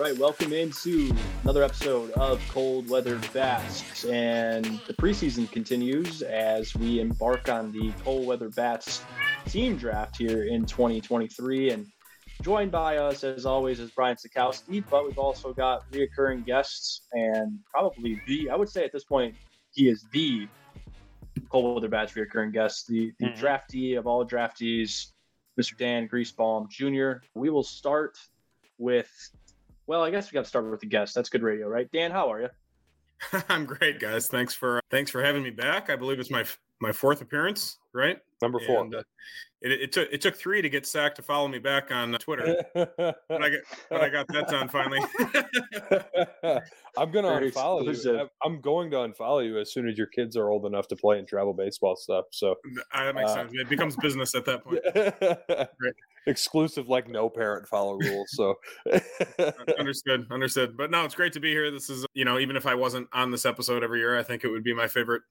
All right, welcome into another episode of Cold Weather Bats. And the preseason continues as we embark on the Cold Weather Bats team draft here in 2023. And joined by us, as always, is Brian Sakowski, but we've also got reoccurring guests and probably the, I would say at this point, he is the Cold Weather Bats reoccurring guest, the, the mm-hmm. draftee of all draftees, Mr. Dan Griesbaum Jr. We will start with well, I guess we got to start with the guest. That's good radio, right? Dan, how are you? I'm great, guys. Thanks for uh, thanks for having me back. I believe it's my my fourth appearance, right? Number four. And, uh, it, it, took it took three to get Sack to follow me back on Twitter, but I got but I got that done finally. I'm gonna unfollow you. I'm going to unfollow you as soon as your kids are old enough to play and travel baseball stuff. So that makes uh, sense. It becomes business at that point. Right. Exclusive, like no parent follow rules. So understood, understood. But no, it's great to be here. This is you know even if I wasn't on this episode every year, I think it would be my favorite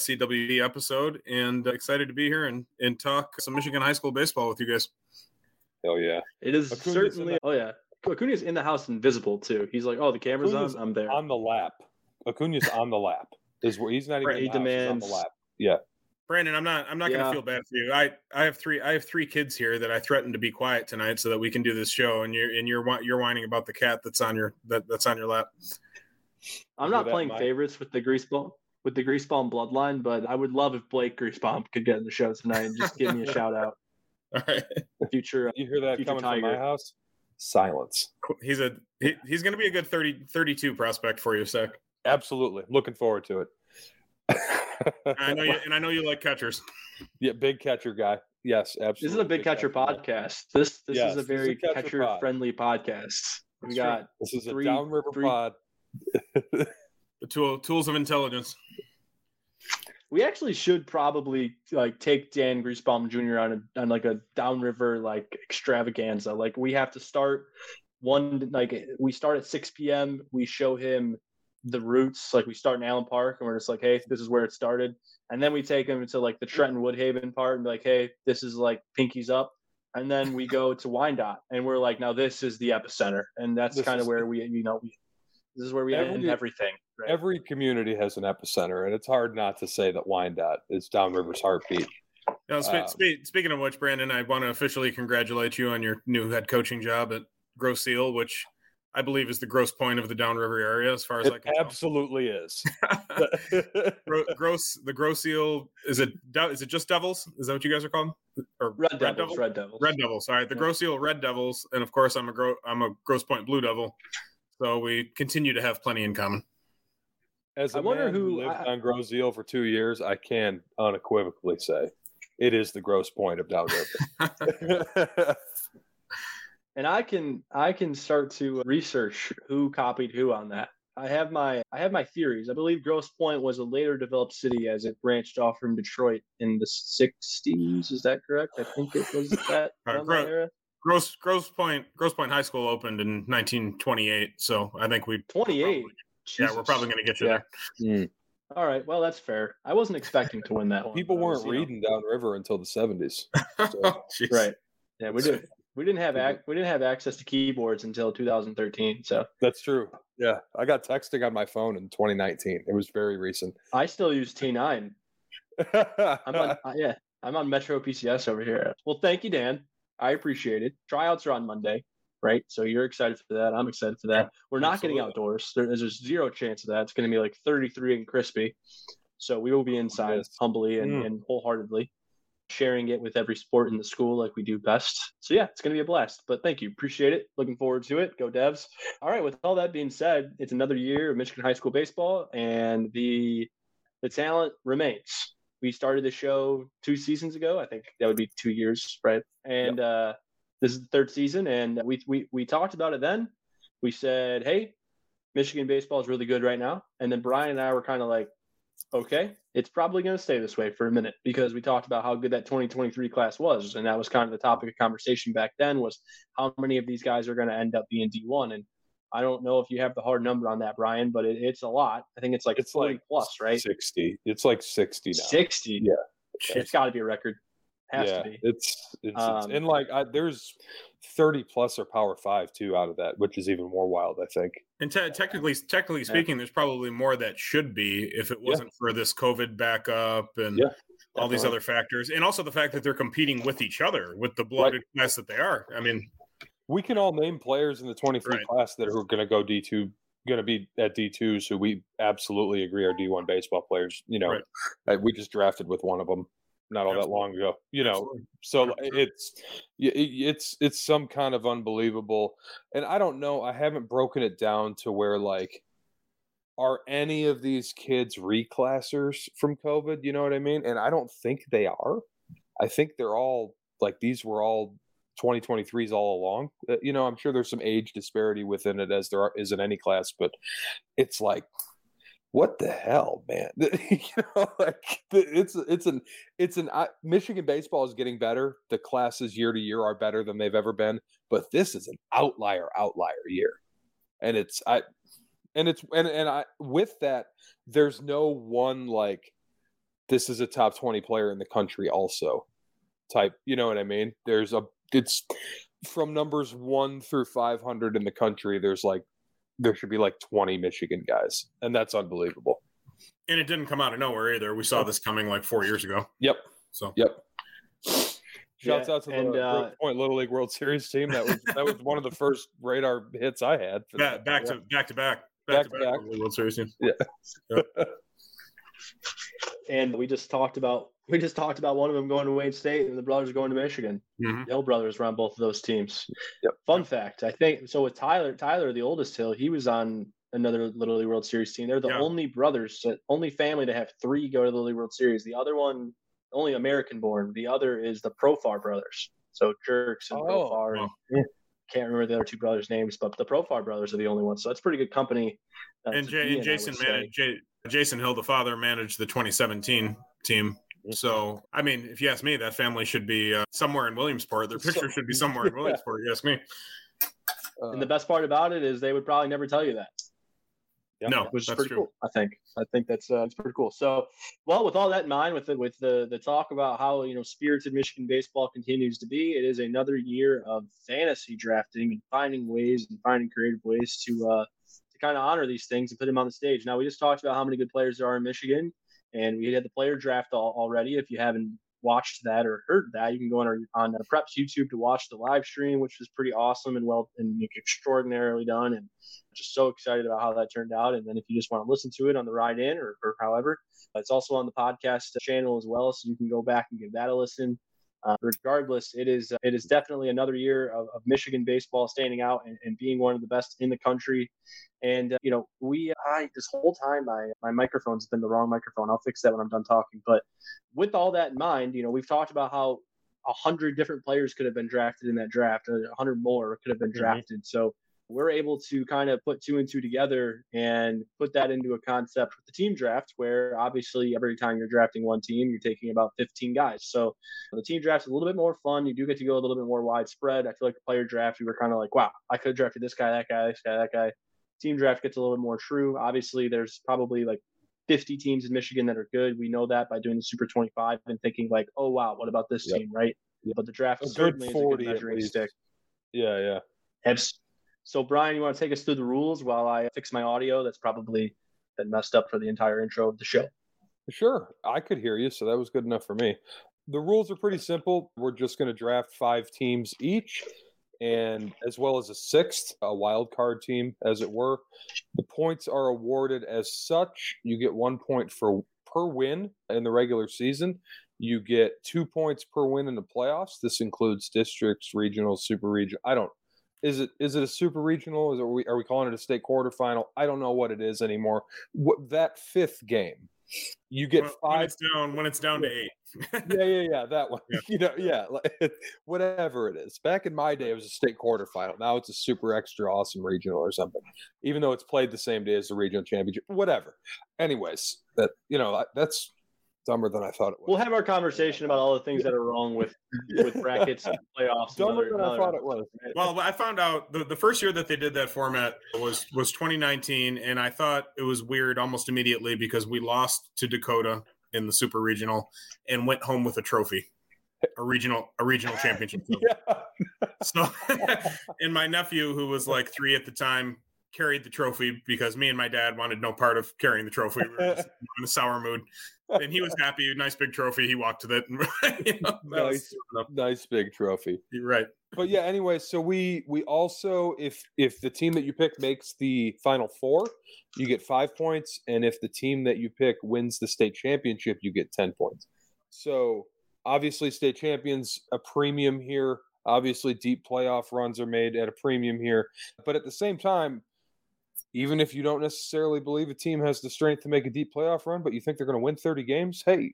CWB episode, and uh, excited to be here and and talk some Michigan high school baseball with you guys. Hell yeah! It is Acuna's certainly. Oh yeah, Acuna's in the house, invisible too. He's like, oh, the camera's Acuna's on. I'm there on the lap. Acuna's on the lap. Is where he's not even. He demands. on the lap. Yeah. Brandon, I'm not. I'm not yeah. going to feel bad for you. I, I have three. I have three kids here that I threatened to be quiet tonight so that we can do this show. And you're and you're you're whining about the cat that's on your that, that's on your lap. I'm not playing favorites with the grease ball with the Griesbaum bloodline, but I would love if Blake Griesbaum could get in the show tonight and just give me a shout out. All right. Future. Uh, you hear that coming Tiger. from my house? Silence. He's a he, he's going to be a good 30 32 prospect for you, Sec. Absolutely. Looking forward to it. I know you, and I know you like catchers. Yeah, big catcher guy. Yes, absolutely. This is a big, big catcher, catcher, podcast. This this yes, is a very a catcher, catcher friendly podcast. We got this is three, a downriver three, pod. the tool tools of intelligence. We actually should probably like take Dan Griesbaum Jr. on a on like a downriver like extravaganza. Like we have to start one like we start at 6 p.m. We show him the roots. Like we start in Allen Park and we're just like, hey, this is where it started. And then we take him to like the Trenton Woodhaven part and be like, hey, this is like Pinkies up. And then we go to Wyandotte and we're like, now this is the epicenter. And that's kind of where we, you know, we, this is where we every, end everything. Right? Every community has an epicenter, and it's hard not to say that Wyandotte is downriver's heartbeat. Now, spe- um, spe- speaking of which, Brandon, I want to officially congratulate you on your new head coaching job at Grosse Ile, which I believe is the Grosse Pointe of the downriver area, as far as it I can absolutely tell. is. gross, the Grosse Ile is it? Is it just Devils? Is that what you guys are called? Or Red, Red Devils, Devils? Red Devils. Red Devils. All right, the yeah. Grosse Ile Red Devils, and of course, I'm a Gro- I'm a Grosse Pointe Blue Devil. So we continue to have plenty in common. As a I wonder who, who lived I, on Grosse Ile for two years, I can unequivocally say it is the Grosse Pointe of downriver. and I can I can start to research who copied who on that. I have my I have my theories. I believe Grosse Pointe was a later developed city as it branched off from Detroit in the 60s. Is that correct? I think it was that, that era. Gross Grosse Pointe Grosse Pointe High School opened in 1928, so I think we 28. yeah, we're probably going to get you yeah. there. Mm. All right, well that's fair. I wasn't expecting to win that one. People weren't reading know. downriver until the 70s. So. right. Yeah, we did. We didn't have ac- we didn't have access to keyboards until 2013. So that's true. Yeah, I got texting on my phone in 2019. It was very recent. I still use T9. I'm on, uh, yeah, I'm on Metro PCS over here. Well, thank you, Dan. I appreciate it. Tryouts are on Monday, right? So you're excited for that. I'm excited for that. We're not Absolutely. getting outdoors. There, there's zero chance of that. It's going to be like 33 and crispy. So we will be inside yes. humbly and, mm. and wholeheartedly sharing it with every sport in the school like we do best. So yeah, it's going to be a blast. But thank you. Appreciate it. Looking forward to it. Go Devs. All right, with all that being said, it's another year of Michigan high school baseball and the the talent remains we started the show two seasons ago. I think that would be two years, right? And yep. uh, this is the third season, and we we we talked about it then. We said, "Hey, Michigan baseball is really good right now," and then Brian and I were kind of like, "Okay, it's probably going to stay this way for a minute," because we talked about how good that 2023 class was, and that was kind of the topic of conversation back then was how many of these guys are going to end up being D1, and I don't know if you have the hard number on that, Brian, but it, it's a lot. I think it's like it's 40 like plus, right? 60. It's like 60 now. 60. Yeah. It's got to be a record. Has yeah, to be. It's, it's, um, it's and like I, there's 30 plus or power five too out of that, which is even more wild, I think. And te- technically, technically speaking, there's probably more that should be if it wasn't yeah. for this COVID backup and yeah, all these other factors, and also the fact that they're competing with each other with the blooded right. class that they are. I mean, we can all name players in the 23 right. class that are going to go D2 going to be at D2, so we absolutely agree are D1 baseball players. You know, right. Uh, we just drafted with one of them not all Absolutely. that long ago. You know, Absolutely. so it's it's it's some kind of unbelievable. And I don't know. I haven't broken it down to where like are any of these kids reclassers from COVID? You know what I mean? And I don't think they are. I think they're all like these were all 2023s all along. Uh, you know, I'm sure there's some age disparity within it as there are, is in any class, but it's like what the hell, man? you know, like it's it's an it's an uh, Michigan baseball is getting better. The classes year to year are better than they've ever been, but this is an outlier outlier year, and it's I and it's and and I with that there's no one like this is a top 20 player in the country also type you know what i mean there's a it's from numbers 1 through 500 in the country there's like there should be like 20 Michigan guys, and that's unbelievable. And it didn't come out of nowhere either. We saw this coming like four years ago. Yep. So. Yep. Shouts yeah, out to and, the uh, Point Little League World Series team. That was that was one of the first radar hits I had. back, back to back to back back, back to back, back. World Series team. Yeah. yeah. and we just talked about we just talked about one of them going to Wayne State and the brothers going to Michigan. Mm-hmm. Hill brothers were on both of those teams. Yep. Fun fact, I think so. With Tyler, Tyler, the oldest Hill, he was on another Little League World Series team. They're the yeah. only brothers, only family to have three go to the Little League World Series. The other one, only American born. The other is the Profar brothers. So Jurickson oh, Profar. Wow. And, can't remember the other two brothers' names, but the Profar brothers are the only ones. So that's pretty good company. Uh, and, Jay, and Jason managed Jason Hill, the father, managed the 2017 team so, I mean, if you ask me, that family should be uh, somewhere in Williamsport. Their picture should be somewhere in Williamsport. You ask me. and the best part about it is they would probably never tell you that. Yep. No, which is pretty true. cool. I think. I think that's uh, that's pretty cool. So, well, with all that in mind, with the with the the talk about how you know spirited Michigan baseball continues to be, it is another year of fantasy drafting and finding ways and finding creative ways to uh, to kind of honor these things and put them on the stage. Now, we just talked about how many good players there are in Michigan and we had the player draft all, already. If you haven't watched that or heard that, you can go on our, on Preps YouTube to watch the live stream, which was pretty awesome and well and extraordinarily done. And just so excited about how that turned out. And then if you just want to listen to it on the ride in or, or however, it's also on the podcast channel as well, so you can go back and give that a listen. Uh, regardless, it is uh, it is definitely another year of, of Michigan baseball standing out and, and, being one of the best in the country. And uh, you know, we I this whole time my my microphone's been the wrong microphone. I'll fix that when I'm done talking. But with all that in mind, you know, we've talked about how a hundred different players could have been drafted in that draft. A hundred more could have been mm-hmm. drafted. So we're able to kind of put two and two together and put that into a concept with the team draft where obviously every time you're drafting one team you're taking about 15 guys. So the team draft is a little bit more fun. You do get to go a little bit more widespread. I feel like the player draft you were kind of like wow i could have drafted this guy that guy this guy that guy. Team draft gets a little bit more true. Obviously there's probably like 50 teams in michigan that are good. We know that by doing the super 25 and thinking like oh wow what about this yep. team right? Yep. but the draft a certainly is a good measuring stick. Yeah yeah so, Brian, you want to take us through the rules while I fix my audio? That's probably been messed up for the entire intro of the show. Sure. I could hear you, so that was good enough for me. The rules are pretty simple. We're just going to draft five teams each, and as well as a sixth, a wild card team, as it were. The points are awarded as such. You get one point for per win in the regular season. You get two points per win in the playoffs. This includes districts, regional, super region. I don't is it is it a super regional? Is it, are we are we calling it a state quarterfinal? I don't know what it is anymore. What that fifth game, you get when, five. When it's down when it's down to eight. yeah, yeah, yeah. That one. Yeah. You know, yeah, like, whatever it is. Back in my day, it was a state quarterfinal. Now it's a super extra awesome regional or something. Even though it's played the same day as the regional championship, whatever. Anyways, that you know that's dumber than I thought it was. We'll have our conversation about all the things that are wrong with with brackets and playoffs. Dumber and other, than I thought it was. Well, I found out the, the first year that they did that format was was 2019, and I thought it was weird almost immediately because we lost to Dakota in the super regional and went home with a trophy. a regional a regional championship. yeah. so, and my nephew, who was like three at the time, carried the trophy because me and my dad wanted no part of carrying the trophy. We were in a sour mood, and he was happy. Nice big trophy. He walked with it. you know, nice, nice big trophy. You're right. But yeah, anyway, so we we also if if the team that you pick makes the final four, you get five points, and if the team that you pick wins the state championship, you get ten points. So obviously, state champions a premium here. Obviously, deep playoff runs are made at a premium here, but at the same time, even if you don't necessarily believe a team has the strength to make a deep playoff run, but you think they're going to win 30 games, hey,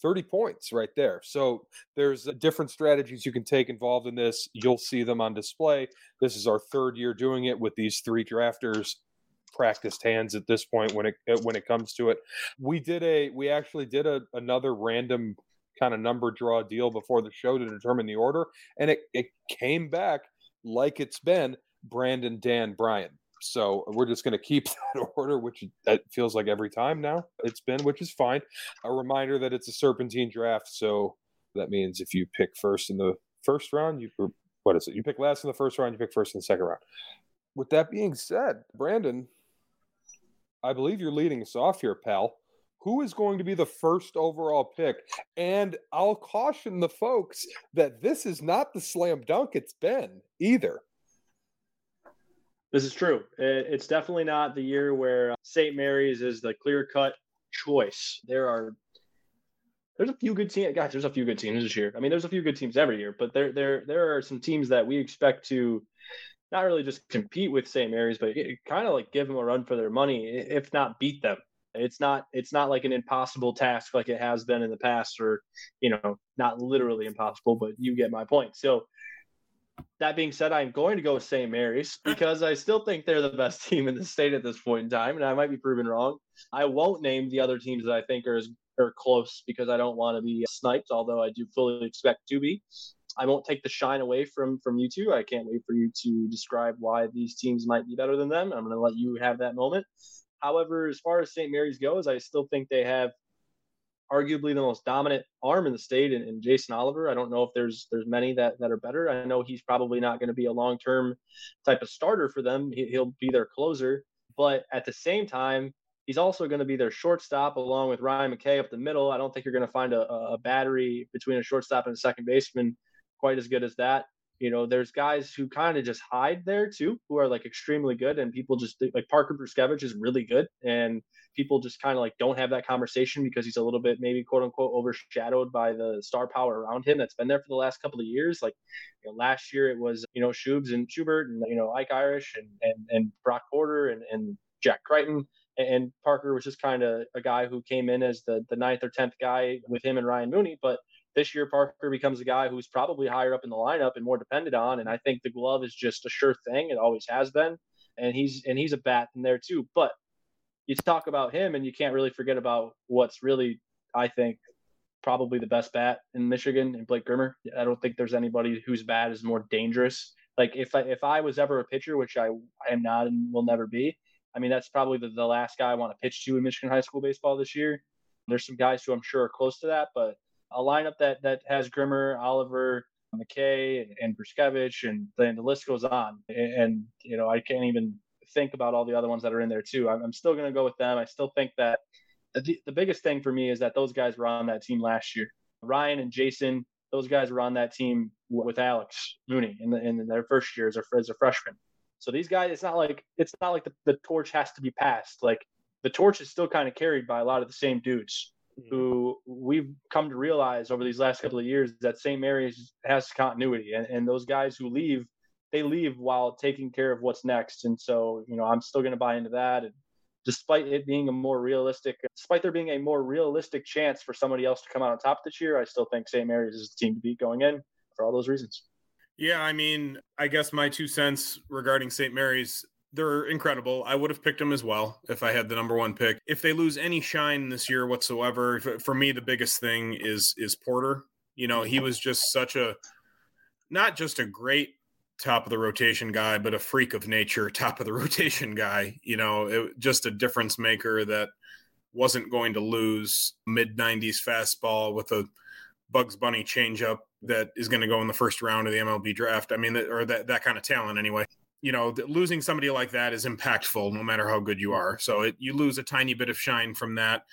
30 points right there. So there's different strategies you can take involved in this. You'll see them on display. This is our third year doing it with these three drafters practiced hands at this point when it uh, when it comes to it. We did a we actually did a another random kind of number draw deal before the show to determine the order and it it came back like it's been Brandon Dan Brian. So we're just going to keep that order, which it feels like every time now it's been, which is fine. A reminder that it's a serpentine draft, so that means if you pick first in the first round, you what is it? You pick last in the first round, you pick first in the second round. With that being said, Brandon, I believe you're leading us off here, pal. Who is going to be the first overall pick? And I'll caution the folks that this is not the slam dunk it's been either. This is true. It's definitely not the year where uh, St. Mary's is the clear cut choice. There are there's a few good teams. Guys, there's a few good teams this year. I mean, there's a few good teams every year, but there there there are some teams that we expect to not really just compete with St. Mary's, but kind of like give them a run for their money, if not beat them. It's not it's not like an impossible task like it has been in the past, or you know, not literally impossible, but you get my point. So that being said, I'm going to go with St. Mary's because I still think they're the best team in the state at this point in time, and I might be proven wrong. I won't name the other teams that I think are as, are close because I don't want to be sniped, although I do fully expect to be. I won't take the shine away from from you two. I can't wait for you to describe why these teams might be better than them. I'm going to let you have that moment. However, as far as St. Mary's goes, I still think they have arguably the most dominant arm in the state and, Jason Oliver. I don't know if there's there's many that that are better. I know he's probably not going to be a long term type of starter for them. He, will be their closer, but at the same time, he's also going to be their shortstop along with Ryan McKay up the middle. I don't think you're going to find a, a battery between a shortstop and a second baseman quite as good as that you know, there's guys who kind of just hide there too, who are like extremely good, and people just like Parker Bruskevich is really good, and people just kind of like don't have that conversation because he's a little bit maybe quote unquote overshadowed by the star power around him that's been there for the last couple of years. Like you know, last year it was you know Shubes and Schubert and you know Ike Irish and and, and Brock Porter and, and Jack Crichton. And Parker was just kind of a guy who came in as the the ninth or tenth guy with him and Ryan Mooney, but this year, Parker becomes a guy who's probably higher up in the lineup and more depended on. And I think the glove is just a sure thing. It always has been. And he's and he's a bat in there too. But you talk about him and you can't really forget about what's really, I think, probably the best bat in Michigan and Blake Grimmer. I don't think there's anybody whose bat is more dangerous. Like if I if I was ever a pitcher, which I, I am not and will never be, I mean that's probably the, the last guy I want to pitch to in Michigan high school baseball this year. There's some guys who I'm sure are close to that, but a lineup that that has Grimmer, Oliver, McKay, and Bruskevich, and then the list goes on. And, you know, I can't even think about all the other ones that are in there too. I'm, I'm still going to go with them. I still think that the, the biggest thing for me is that those guys were on that team last year. Ryan and Jason, those guys were on that team with Alex Mooney in, the, in their first year as a, as a freshman. So these guys, it's not like it's not like the, the torch has to be passed. Like the torch is still kind of carried by a lot of the same dudes who mm-hmm. we've come to realize over these last couple of years that St. Mary's has continuity, and, and those guys who leave, they leave while taking care of what's next. And so, you know, I'm still going to buy into that. And despite it being a more realistic, despite there being a more realistic chance for somebody else to come out on top this year, I still think St. Mary's is the team to beat going in for all those reasons. Yeah, I mean, I guess my two cents regarding St. Mary's, they're incredible. I would have picked them as well if I had the number one pick. If they lose any shine this year whatsoever, for me the biggest thing is is Porter. You know, he was just such a not just a great top of the rotation guy, but a freak of nature top of the rotation guy. You know, it, just a difference maker that wasn't going to lose mid 90s fastball with a Bugs Bunny changeup that is going to go in the first round of the MLB draft. I mean, or that that kind of talent anyway. You know, losing somebody like that is impactful, no matter how good you are. So it, you lose a tiny bit of shine from that,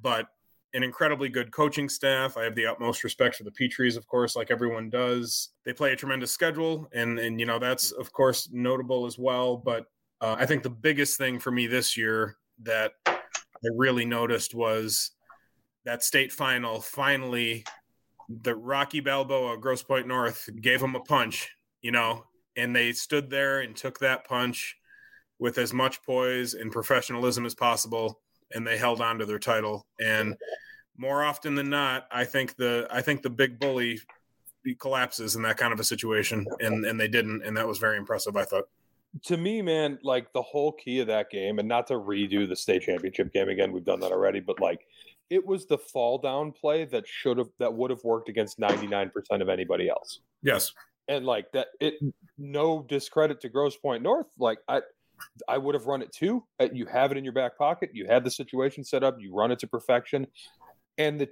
but an incredibly good coaching staff. I have the utmost respect for the Petries, of course, like everyone does. They play a tremendous schedule, and and you know that's of course notable as well. But uh, I think the biggest thing for me this year that I really noticed was that state final. Finally, the Rocky Balboa, Grosse Pointe North, gave them a punch, you know, and they stood there and took that punch with as much poise and professionalism as possible and they held on to their title. And more often than not i think the i think the big bully collapses in that kind of a situation and and they didn't and that was very impressive i thought. To me man like the whole key of that game and not to redo the state championship game again we've done that already but like it was the fall down play that should have that would have worked against 99% of anybody else. Yes and like that it no discredit to grosse pointe north like i I would have run it too. Uh, you have it in your back pocket. You had the situation set up. You run it to perfection, and the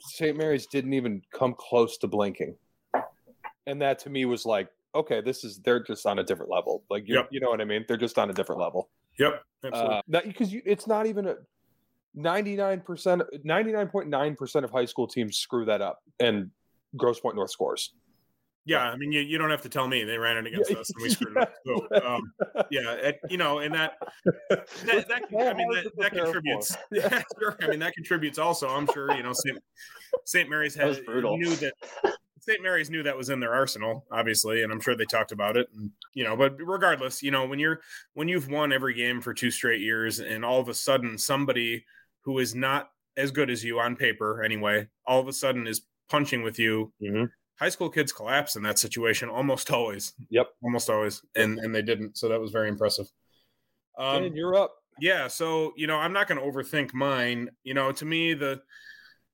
St. Mary's didn't even come close to blinking. And that to me was like, okay, this is they're just on a different level. Like you, yep. you know what I mean? They're just on a different level. Yep, absolutely. Uh, because it's not even a ninety nine percent, ninety nine point nine percent of high school teams screw that up, and Grosse Pointe North scores. Yeah, I mean, you, you don't have to tell me they ran it against us and we screwed yeah. up. So, um, yeah, it, you know, and that that, that I mean that, that contributes. Yeah, sure. I mean that contributes also. I'm sure you know St. St. Mary's had knew that St. Mary's knew that was in their arsenal, obviously, and I'm sure they talked about it. And you know, but regardless, you know, when you're when you've won every game for two straight years, and all of a sudden somebody who is not as good as you on paper, anyway, all of a sudden is punching with you. Mm-hmm high school kids collapse in that situation almost always. Yep, almost always, and and they didn't. So that was very impressive. Um, you're up. Yeah, so you know, I'm not going to overthink mine. You know, to me, the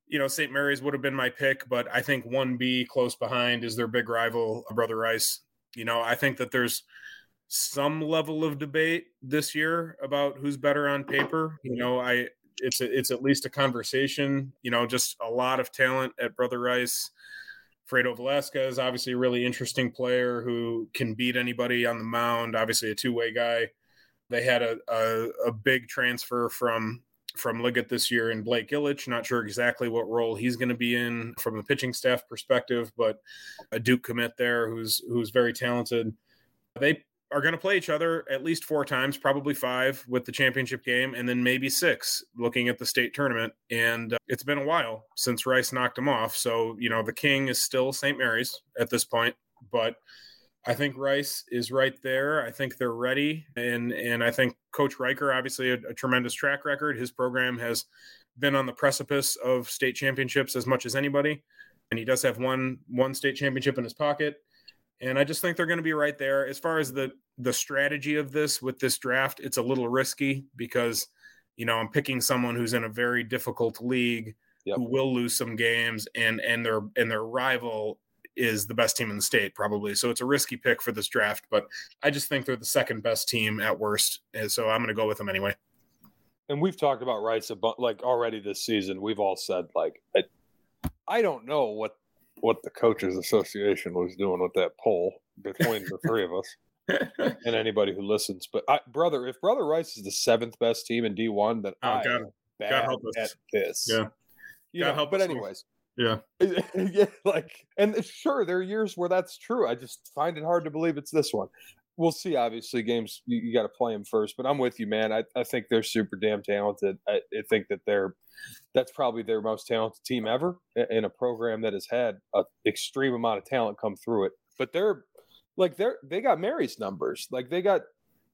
you know St. Mary's would have been my pick, but I think one B close behind is their big rival, Brother Rice. You know, I think that there's some level of debate this year about who's better on paper. You know, I it's a, it's at least a conversation. You know, just a lot of talent at Brother Rice. Fredo Velasquez, obviously a really interesting player who can beat anybody on the mound. Obviously a two-way guy. They had a, a, a big transfer from from Liggett this year in Blake Illich. Not sure exactly what role he's going to be in from the pitching staff perspective, but a Duke commit there who's who's very talented. They are going to play each other at least four times, probably five with the championship game, and then maybe six looking at the state tournament. And uh, it's been a while since Rice knocked him off. So, you know, the king is still St. Mary's at this point, but I think Rice is right there. I think they're ready. And, and I think Coach Riker, obviously, a, a tremendous track record. His program has been on the precipice of state championships as much as anybody. And he does have one one state championship in his pocket and I just think they're going to be right there. As far as the the strategy of this with this draft, it's a little risky because you know I'm picking someone who's in a very difficult league yep. who will lose some games, and and their and their rival is the best team in the state probably. So it's a risky pick for this draft, but I just think they're the second best team at worst, and so I'm going to go with them anyway. And we've talked about rights a bu- like already this season. We've all said like I, I don't know what what the coaches association was doing with that poll between the three of us and anybody who listens. But I, brother, if Brother Rice is the seventh best team in D one, then oh, I God, bad God help us. at this. Yeah, you God know, help but us. anyways. Yeah. yeah, like, and sure, there are years where that's true. I just find it hard to believe it's this one we'll see. Obviously, games you, you got to play them first. But I'm with you, man. I, I think they're super damn talented. I, I, think that they're that's probably their most talented team ever in a program that has had an extreme amount of talent come through it. But they're like they're they got Mary's numbers. Like they got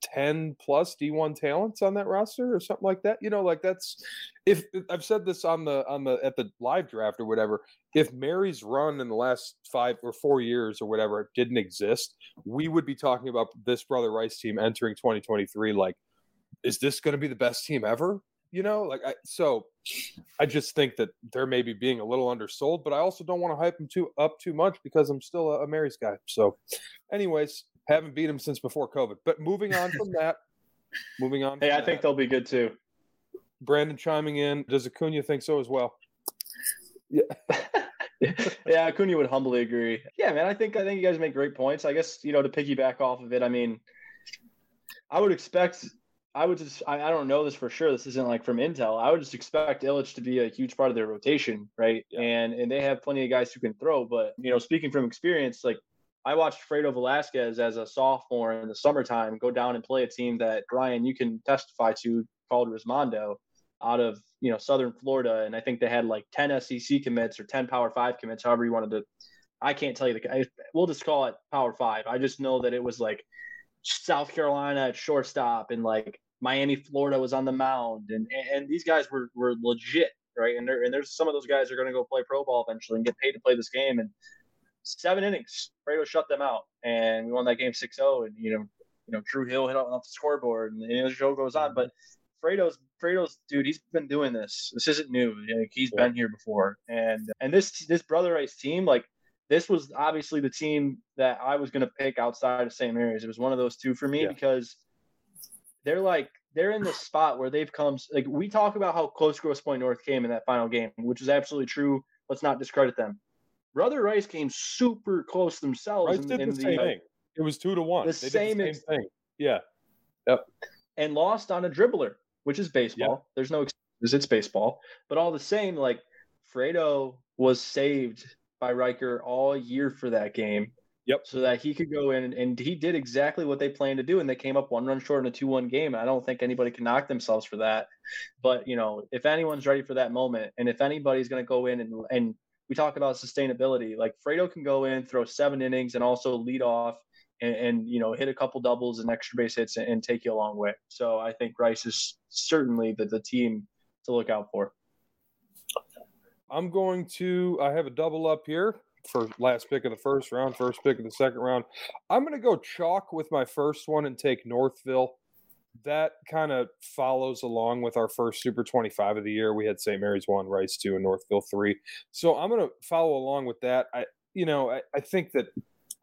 10 plus D1 talents on that roster or something like that. You know, like that's if I've said this on the on the at the live draft or whatever, if Mary's run in the last 5 or 4 years or whatever didn't exist, we would be talking about this brother Rice team entering 2023 like is this going to be the best team ever? You know, like I so I just think that they're maybe being a little undersold, but I also don't want to hype them too up too much because I'm still a, a Mary's guy. So anyways, haven't beat them since before COVID. But moving on from that, moving on. Hey, I that, think they'll be good too. Brandon chiming in. Does Acuna think so as well? Yeah. yeah, Acuna would humbly agree. Yeah, man, I think I think you guys make great points. I guess you know to piggyback off of it. I mean, I would expect. I would just. I, I don't know this for sure. This isn't like from Intel. I would just expect Ilitch to be a huge part of their rotation, right? Yeah. And and they have plenty of guys who can throw. But you know, speaking from experience, like I watched Fredo Velasquez as a sophomore in the summertime go down and play a team that Ryan you can testify to called Rismondo out of you know Southern Florida, and I think they had like ten SEC commits or ten Power Five commits, however you wanted to. I can't tell you the. I, we'll just call it Power Five. I just know that it was like South Carolina at shortstop, and like Miami, Florida was on the mound, and and these guys were were legit, right? And there and there's some of those guys are going to go play pro ball eventually and get paid to play this game. And seven innings, Fredo shut them out, and we won that game 6-0. And you know, you know, Drew Hill hit off the scoreboard, and the show goes on. But Fredo's Fredo's dude, he's been doing this. This isn't new. Like, he's yeah. been here before, and and this this brother Rice team, like this was obviously the team that I was going to pick outside of St. Mary's. It was one of those two for me yeah. because they're like they're in the spot where they've come. Like we talk about how close Grosse Pointe North came in that final game, which is absolutely true. Let's not discredit them. Brother Rice came super close themselves. Rice in, did in the, the same uh, thing. It was two to one. The, same, the same thing. Yeah. Yep. And lost on a dribbler which is baseball. Yep. There's no excuses. It's baseball. But all the same, like Fredo was saved by Riker all year for that game. Yep. So that he could go in and, he did exactly what they planned to do, and they came up one run short in a two-one game. I don't think anybody can knock themselves for that. But you know, if anyone's ready for that moment, and if anybody's going to go in and and we talk about sustainability, like Fredo can go in, throw seven innings, and also lead off and, and, you know hit a couple doubles and extra base hits and, and, take you a long way. So I think Rice is certainly the, the team to look out for. I'm going to. I have a double up here for last pick of the first round, first pick of the second round. I'm going to go chalk with my first one and take Northville. That kind of follows along with our first Super 25 of the year. We had St. Mary's one, Rice two, and Northville three. So I'm going to follow along with that. I, you know, I, I think that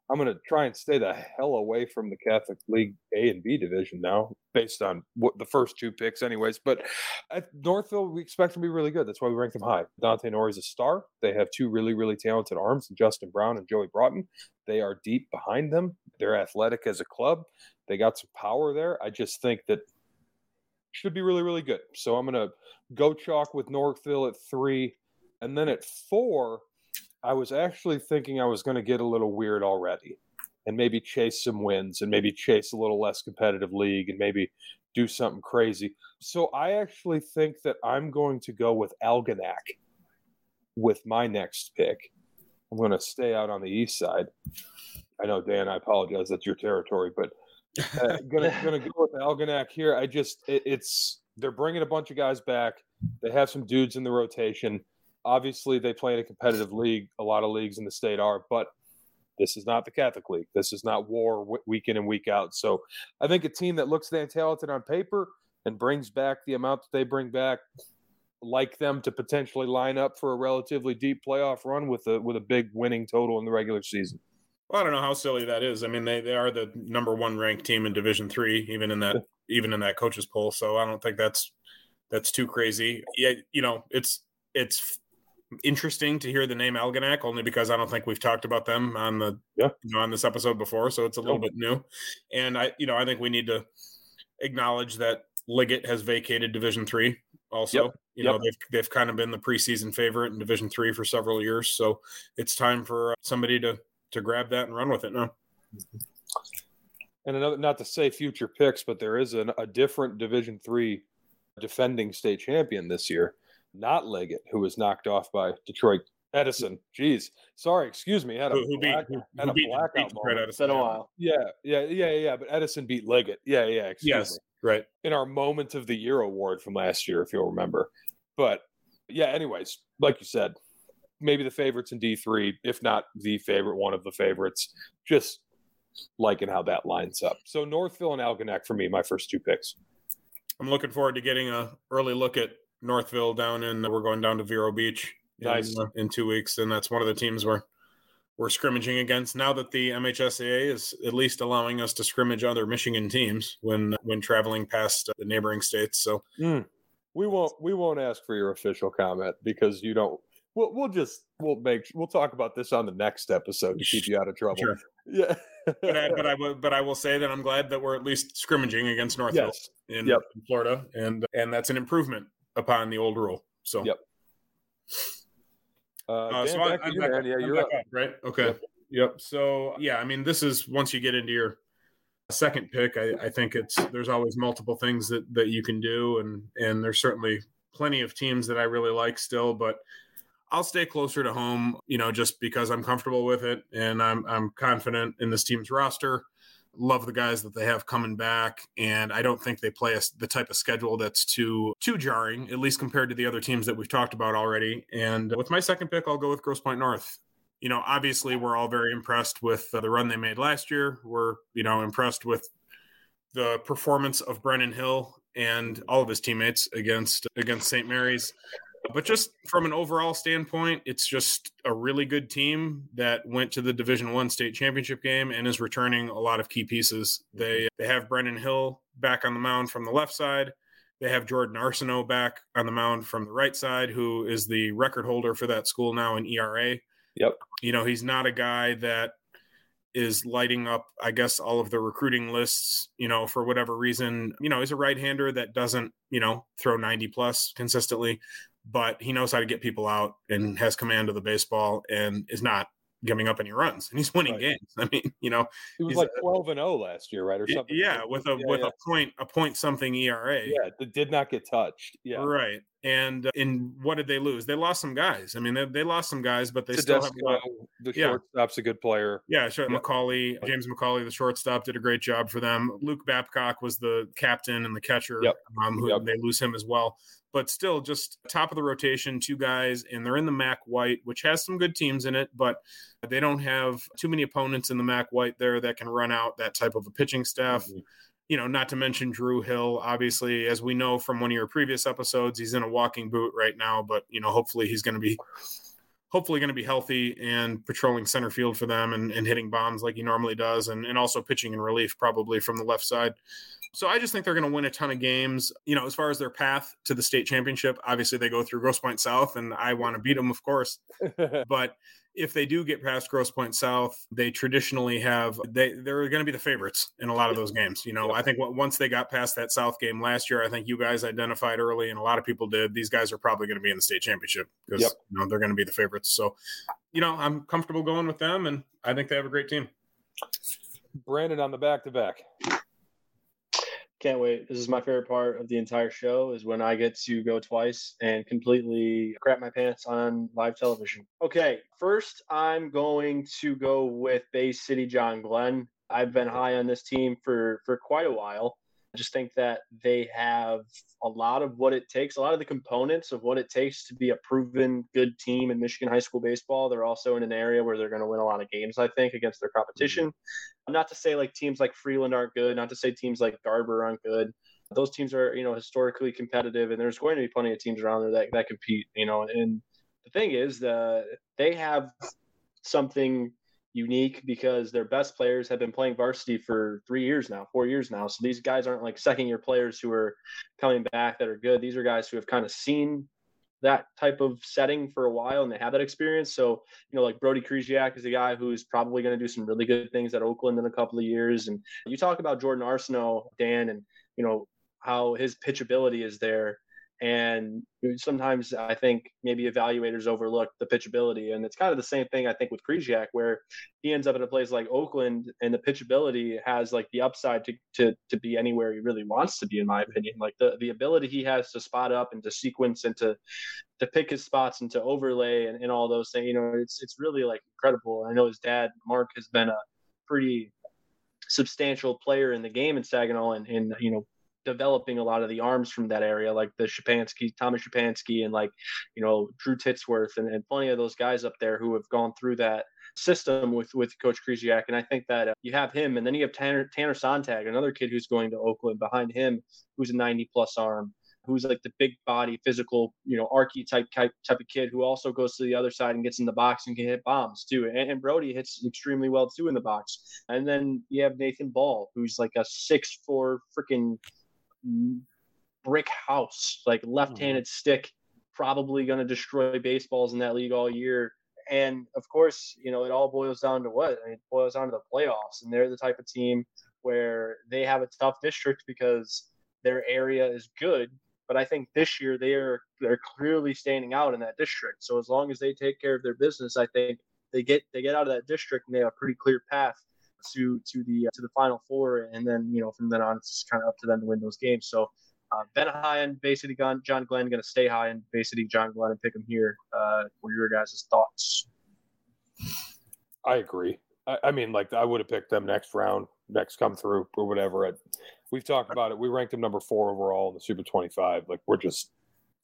I'm going to try and stay the hell away from the Catholic League A and B division now, based on what the first two picks, anyways. But at Northville, we expect them to be really good. That's why we rank them high. Dante Nori is a star. They have two really, really talented arms, Justin Brown and Joey Broughton. They are deep behind them. They're athletic as a club. They got some power there. I just think that should be really, really good. So I'm going to go chalk with Northville at three. And then at four, I was actually thinking I was going to get a little weird already and maybe chase some wins and maybe chase a little less competitive league and maybe do something crazy. So I actually think that I'm going to go with Algonac with my next pick. I'm going to stay out on the east side. I know, Dan, I apologize. That's your territory, but uh, gonna gonna go with Algonac here. I just it, it's they're bringing a bunch of guys back. They have some dudes in the rotation obviously they play in a competitive league. A lot of leagues in the state are, but this is not the Catholic League. This is not war week in and week out. So I think a team that looks that talented on paper and brings back the amount that they bring back, like them to potentially line up for a relatively deep playoff run with a with a big winning total in the regular season. Well, I don't know how silly that is. I mean, they, they are the number one ranked team in Division Three, even in that even in that coaches poll. So I don't think that's that's too crazy. Yeah, you know, it's it's interesting to hear the name Algonac, only because I don't think we've talked about them on the yeah. you know, on this episode before, so it's a little bit new. And I, you know, I think we need to acknowledge that Liggett has vacated Division Three. Also, yep. you yep. know, they've they've kind of been the preseason favorite in Division Three for several years, so it's time for uh, somebody to to grab that and run with it now. And another, not to say future picks, but there is an, a different Division Three defending state champion this year not Liggett, who was knocked off by Detroit Edison. Jeez, sorry, excuse me. Had a, who, black, beat, had a beat, blackout beat Edison. Been a while. Yeah, yeah, yeah, yeah. But Edison beat Liggett. Yeah, yeah. Excuse yes, me. right. In our moment of the year award from last year, if you'll remember. But yeah, anyways, like you said, maybe the favorites in D three, if not the favorite, one of the favorites. Just liking how that lines up. So Northville and Algonac for me, my first two picks. I'm looking forward to getting a early look at Northville down in. We're going down to Vero Beach nice. in, uh, in two weeks, and that's one of the teams we're we're scrimmaging against. Now that the MHSAA is at least allowing us to scrimmage other Michigan teams when when traveling past uh, the neighboring states. So mm. we won't we won't ask for your official comment because you don't we'll we'll just we'll make we'll talk about this on the next episode to keep you out of trouble. Sure. Yeah. but I, but I will but I will say that I'm glad that we're at least scrimmaging against North yes. in, yep. in Florida, and and that's an improvement upon the old rule. So yep. Uh, uh, so I, am you, back, yeah, I'm you're up. up. right? Okay. Yep. yep. So yeah, I mean, this is once you get into your second pick, I, I think it's there's always multiple things that that you can do, and and there's certainly plenty of teams that I really like still, but I'll stay closer to home, you know, just because I'm comfortable with it and I'm I'm confident in this team's roster. Love the guys that they have coming back, and I don't think they play a, the type of schedule that's too too jarring, at least compared to the other teams that we've talked about already. And with my second pick, I'll go with Grosse Pointe North. You know, obviously, we're all very impressed with uh, the run they made last year. We're you know impressed with the performance of Brennan Hill and all of his teammates against against St. Mary's. But just from an overall standpoint, it's just a really good team that went to the Division One state championship game and is returning a lot of key pieces. They they have Brendan Hill back on the mound from the left side. They have Jordan Arsenault back on the mound from the right side, who is the record holder for that school now in ERA. Yep. You know, he's not a guy that is lighting up, I guess, all of the recruiting lists, you know, for whatever reason. You know, he's a right hander that doesn't, you know, throw 90 plus consistently, but he knows how to get people out and has command of the baseball and is not giving up any runs and he's winning right. games. I mean, you know, he was like 12 and 0 last year, right? Or something. Yeah, with a yeah, with yeah. a point a point something ERA. Yeah, that did not get touched. Yeah. Right. And uh, in what did they lose? They lost some guys. I mean, they, they lost some guys, but they Tedesco, still have the yeah. shortstop's a good player. Yeah, sure. Yeah. McCauley, James McCauley, the shortstop, did a great job for them. Luke Babcock was the captain and the catcher. Yep. Um, who yep. they lose him as well but still just top of the rotation, two guys, and they're in the MAC White, which has some good teams in it, but they don't have too many opponents in the MAC White there that can run out that type of a pitching staff. Mm-hmm. You know, not to mention Drew Hill, obviously, as we know from one of your previous episodes, he's in a walking boot right now, but, you know, hopefully he's going to be hopefully going to be healthy and patrolling center field for them and, and hitting bombs like he normally does and, and also pitching in relief probably from the left side. So I just think they're going to win a ton of games. You know, as far as their path to the state championship, obviously they go through Grosse Pointe South, and I want to beat them, of course. but if they do get past Grosse Pointe South, they traditionally have they they're going to be the favorites in a lot of those games. You know, I think once they got past that South game last year, I think you guys identified early, and a lot of people did. These guys are probably going to be in the state championship because yep. you know they're going to be the favorites. So, you know, I'm comfortable going with them, and I think they have a great team. Brandon on the back to back. Can't wait. This is my favorite part of the entire show is when I get to go twice and completely crap my pants on live television. Okay, first I'm going to go with Bay City John Glenn. I've been high on this team for for quite a while. Just think that they have a lot of what it takes, a lot of the components of what it takes to be a proven good team in Michigan high school baseball. They're also in an area where they're going to win a lot of games, I think, against their competition. Mm-hmm. Not to say like teams like Freeland aren't good, not to say teams like Garber aren't good. Those teams are, you know, historically competitive, and there's going to be plenty of teams around there that, that compete, you know. And the thing is, the they have something unique because their best players have been playing varsity for three years now, four years now. So these guys aren't like second year players who are coming back that are good. These are guys who have kind of seen that type of setting for a while and they have that experience. So, you know, like Brody Krzyzak is a guy who's probably going to do some really good things at Oakland in a couple of years. And you talk about Jordan Arsenault, Dan, and, you know, how his pitchability is there. And sometimes I think maybe evaluators overlook the pitchability. And it's kind of the same thing I think with Krzyzak, where he ends up in a place like Oakland and the pitchability has like the upside to, to, to be anywhere he really wants to be, in my opinion. Like the, the ability he has to spot up and to sequence and to, to pick his spots and to overlay and, and all those things, you know, it's, it's really like incredible. I know his dad, Mark, has been a pretty substantial player in the game in Saginaw and, and you know, developing a lot of the arms from that area, like the Shapansky, Thomas Shapansky, and like, you know, Drew Titsworth, and, and plenty of those guys up there who have gone through that system with with Coach Krzyzak. And I think that uh, you have him, and then you have Tanner, Tanner Sontag, another kid who's going to Oakland behind him, who's a 90 plus arm. Who's like the big body, physical, you know, archetype type type of kid who also goes to the other side and gets in the box and can hit bombs too. And, and Brody hits extremely well too in the box. And then you have Nathan Ball, who's like a six four freaking brick house, like left-handed mm-hmm. stick probably going to destroy baseballs in that league all year. And of course, you know, it all boils down to what? I mean, it boils down to the playoffs. And they're the type of team where they have a tough district because their area is good. But I think this year they are they're clearly standing out in that district. So as long as they take care of their business, I think they get they get out of that district and they have a pretty clear path to to the to the final four. And then you know from then on it's kind of up to them to win those games. So uh, Ben high and Bay City John Glenn going to stay high and Bay City John Glenn and pick him here. Uh, what are your guys' thoughts? I agree. I, I, mean, like I would have picked them next round, next come through or whatever. I, we've talked about it. We ranked them number four overall in the Super 25. Like we're just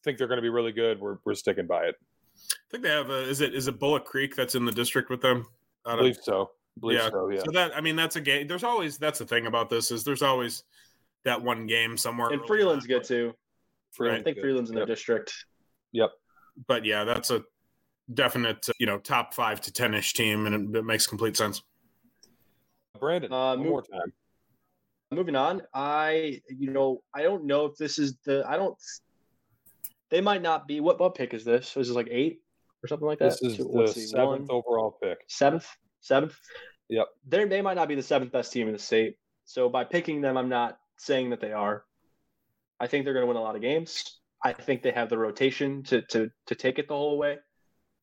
think they're going to be really good. We're we're sticking by it. I think they have a is it is it Bullock Creek that's in the district with them? I believe so. Believe yeah. So, yeah. So that I mean that's a game. There's always that's the thing about this is there's always that one game somewhere. And Freeland's good too. Freeland, I think Freeland's in yep. their district. Yep. But yeah, that's a definite, you know, top five to ten ish team, and it, it, makes complete sense. Brandon, uh, one move, more time. Moving on, I you know I don't know if this is the I don't. They might not be. What what pick is this? Is this like eight or something like that? This is Two, the seventh One, overall pick. Seventh, seventh. Yep. They they might not be the seventh best team in the state. So by picking them, I'm not saying that they are. I think they're going to win a lot of games. I think they have the rotation to to to take it the whole way.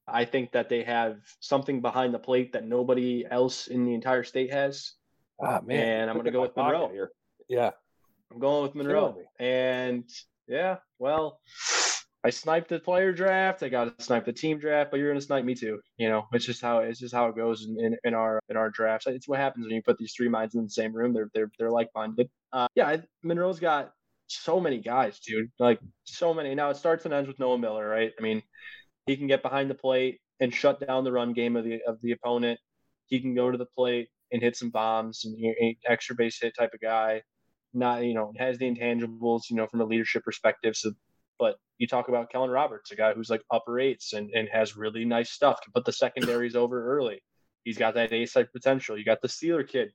I think that they have something behind the plate that nobody else in the entire state has. Ah man, and I'm going to go with Monroe. Here. Yeah, I'm going with Monroe. And yeah, well, I sniped the player draft. I got to snipe the team draft, but you're gonna snipe me too. You know, it's just how it's just how it goes in, in, in our in our drafts. It's what happens when you put these three minds in the same room. They're they're they're like minded. Uh, yeah, Monroe's got so many guys, dude. Like so many. Now it starts and ends with Noah Miller, right? I mean, he can get behind the plate and shut down the run game of the of the opponent. He can go to the plate and hit some bombs and you extra base hit type of guy. Not you know has the intangibles you know from a leadership perspective. So, but you talk about Kellen Roberts, a guy who's like upper eights and, and has really nice stuff. Can put the secondaries over early. He's got that ace type potential. You got the Steeler kid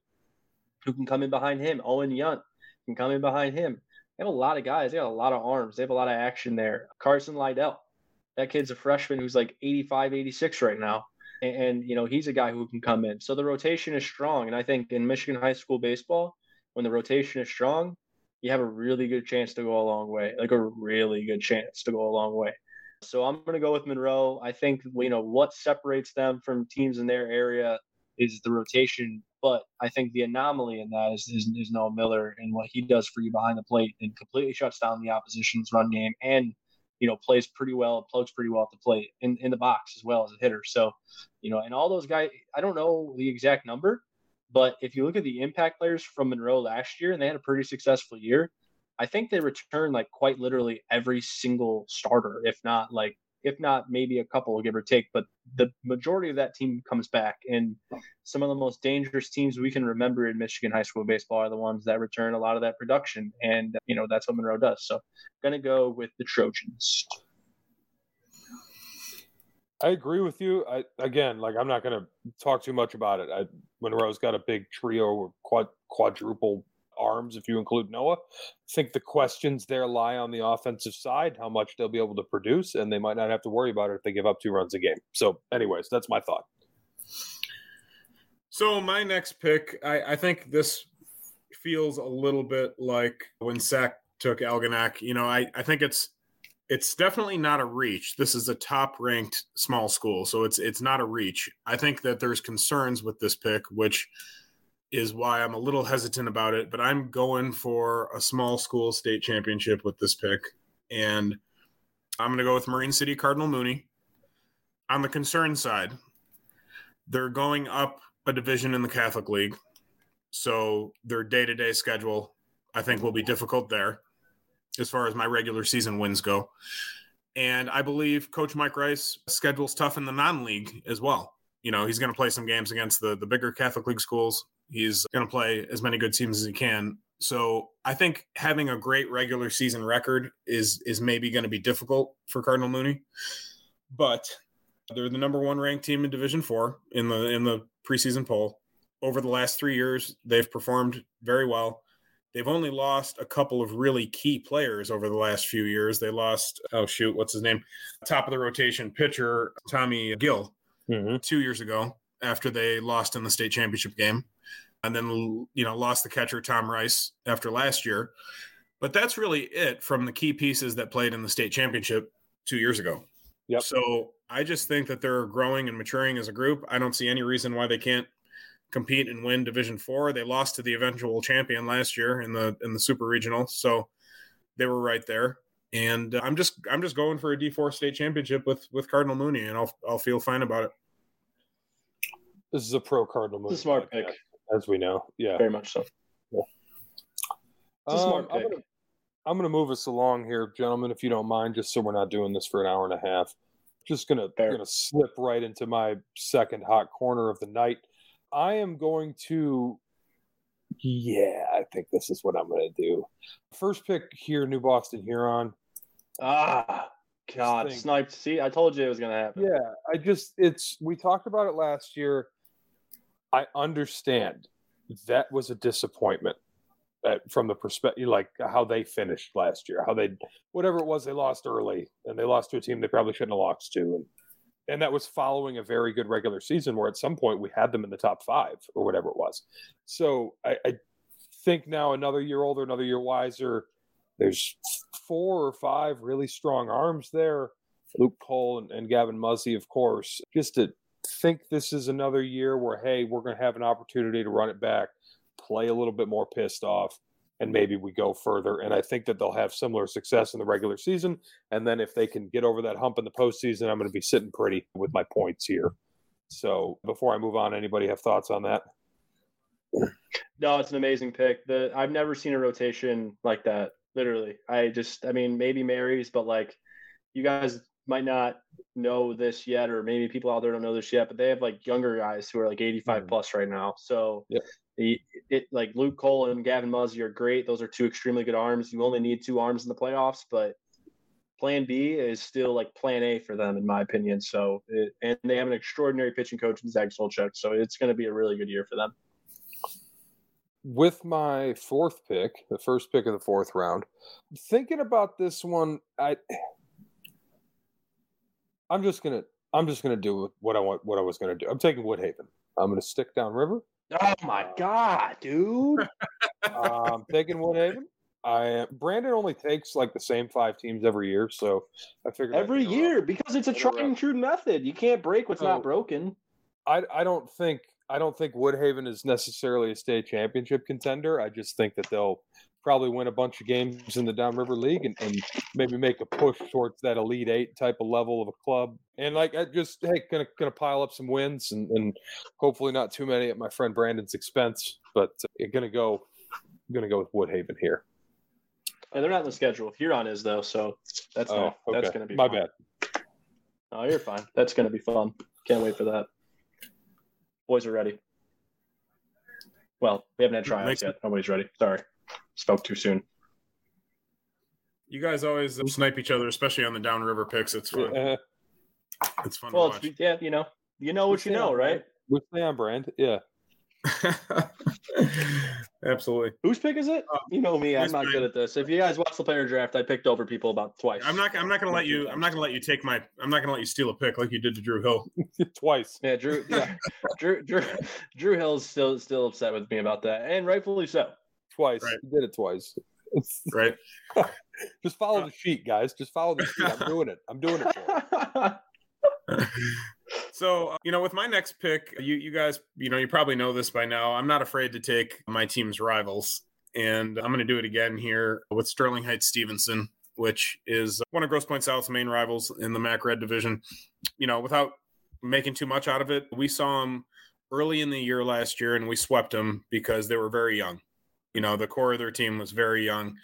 who can come in behind him. Owen Yunt can come in behind him. They have a lot of guys. They have a lot of arms. They have a lot of action there. Carson Lydell, that kid's a freshman who's like 85, 86 right now. And, and, you know, he's a guy who can come in. So the rotation is strong. And I think in Michigan high school baseball, when the rotation is strong, you have a really good chance to go a long way, like a really good chance to go a long way. So I'm going to go with Monroe. I think, you know, what separates them from teams in their area is the rotation. But I think the anomaly in that is, is, is Noah Miller and what he does for you behind the plate and completely shuts down the opposition's run game and you know, plays pretty well, floats pretty well at the plate in, in the box as well as a hitter. So, you know, and all those guys, I don't know the exact number, but if you look at the impact players from Monroe last year, and they had a pretty successful year, I think they returned like quite literally every single starter, if not like if not maybe a couple, give or take. But the majority of that team comes back, and some of the most dangerous teams we can remember in Michigan high school baseball are the ones that return a lot of that production, and you know that's what Monroe does. So, gonna go with the Trojans. I agree with you. I again, like I'm not going to talk too much about it. I, Monroe's got a big trio, or quad, quadruple arms if you include Noah. I think the questions there lie on the offensive side, how much they'll be able to produce, and they might not have to worry about it if they give up two runs a game. So, anyways, that's my thought. So my next pick, I, I think this feels a little bit like when Sack took Algonac. You know, I, I think it's it's definitely not a reach. This is a top ranked small school, so it's it's not a reach. I think that there's concerns with this pick, which is why I'm a little hesitant about it, but I'm going for a small school state championship with this pick. And I'm going to go with Marine City Cardinal Mooney. On the concern side, they're going up a division in the Catholic League. So their day to day schedule, I think, will be difficult there as far as my regular season wins go. And I believe Coach Mike Rice schedules tough in the non league as well. You know, he's going to play some games against the, the bigger Catholic League schools He's going to play as many good teams as he can. So I think having a great regular season record is is maybe going to be difficult for Cardinal Mooney, but they're the number one ranked team in Division Four in the in the preseason poll. Over the last three years, they've performed very well. They've only lost a couple of really key players over the last few years. They lost, oh shoot, what's his name? Top of the rotation pitcher, Tommy Gill, mm-hmm. two years ago after they lost in the state championship game. And then, you know, lost the catcher, Tom Rice, after last year. But that's really it from the key pieces that played in the state championship two years ago. Yep. So I just think that they're growing and maturing as a group. I don't see any reason why they can't compete and win Division Four. They lost to the eventual champion last year in the in the Super Regional, so they were right there. And I'm just I'm just going for a D4 state championship with with Cardinal Mooney, and I'll I'll feel fine about it. This is a pro Cardinal Mooney. It's a smart pick, as we know. Yeah, very much so. Yeah. It's a smart um, pick. I'm gonna, I'm gonna move us along here, gentlemen, if you don't mind, just so we're not doing this for an hour and a half. Just gonna Fair. gonna slip right into my second hot corner of the night. I am going to. Yeah, I think this is what I'm going to do. First pick here, New Boston Huron. Ah, God, sniped. See, I told you it was going to happen. Yeah, I just, it's, we talked about it last year. I understand that was a disappointment uh, from the perspective, like how they finished last year, how they, whatever it was, they lost early and they lost to a team they probably shouldn't have lost to. And and that was following a very good regular season where at some point we had them in the top five or whatever it was. So I, I think now another year older, another year wiser. There's four or five really strong arms there. Luke Cole and, and Gavin Muzzy, of course. Just to think this is another year where, hey, we're going to have an opportunity to run it back, play a little bit more pissed off, and maybe we go further. And I think that they'll have similar success in the regular season. And then if they can get over that hump in the postseason, I'm going to be sitting pretty with my points here. So before I move on, anybody have thoughts on that? No, it's an amazing pick. The I've never seen a rotation like that. Literally, I just, I mean, maybe Mary's, but like, you guys might not know this yet, or maybe people out there don't know this yet, but they have like younger guys who are like 85 mm-hmm. plus right now. So yep. The, it like Luke Cole and Gavin Muzzy are great. Those are two extremely good arms. You only need two arms in the playoffs, but plan B is still like plan A for them, in my opinion. So, it, and they have an extraordinary pitching coach in Zach Solchek. So it's going to be a really good year for them. With my fourth pick, the first pick of the fourth round, thinking about this one, I I'm just gonna I'm just gonna do what I want what I was gonna do. I'm taking Woodhaven. I'm gonna stick downriver. Oh my uh, god, dude! I'm taking Woodhaven. I Brandon only takes like the same five teams every year, so I figured every year because it's a tried and true method. You can't break what's so, not broken. I I don't think I don't think Woodhaven is necessarily a state championship contender. I just think that they'll probably win a bunch of games in the Downriver League and, and maybe make a push towards that Elite Eight type of level of a club. And like, I just hey, gonna gonna pile up some wins and, and hopefully not too many at my friend Brandon's expense, but uh, gonna go gonna go with Woodhaven here. And they're not in the schedule. Huron is though, so that's oh, not, okay. that's gonna be my fun. bad. Oh, you're fine. That's gonna be fun. Can't wait for that. Boys are ready. Well, we haven't had tryouts yet. Nobody's ready. Sorry spoke too soon. You guys always snipe each other, especially on the downriver picks. It's fun. Uh, it's fun. Well, it's, yeah, you know, you know what you know, right? We stay on brand. Yeah. Absolutely. Whose pick is it? Uh, you know me. I'm not good at this. If you guys watch the player draft, I picked over people about twice. I'm not. I'm not going to let you. I'm not going to let you take my. I'm not going to let you steal a pick like you did to Drew Hill twice. Yeah, Drew. Yeah, Drew. Drew. Drew Hill's still still upset with me about that, and rightfully so. Twice. Right. He did it twice. right. Just follow uh, the sheet, guys. Just follow the sheet. I'm doing it. I'm doing it. so uh, you know with my next pick you you guys you know you probably know this by now i'm not afraid to take my team's rivals and i'm going to do it again here with sterling heights stevenson which is one of grosse pointe south's main rivals in the mac red division you know without making too much out of it we saw them early in the year last year and we swept them because they were very young you know, the core of their team was very young.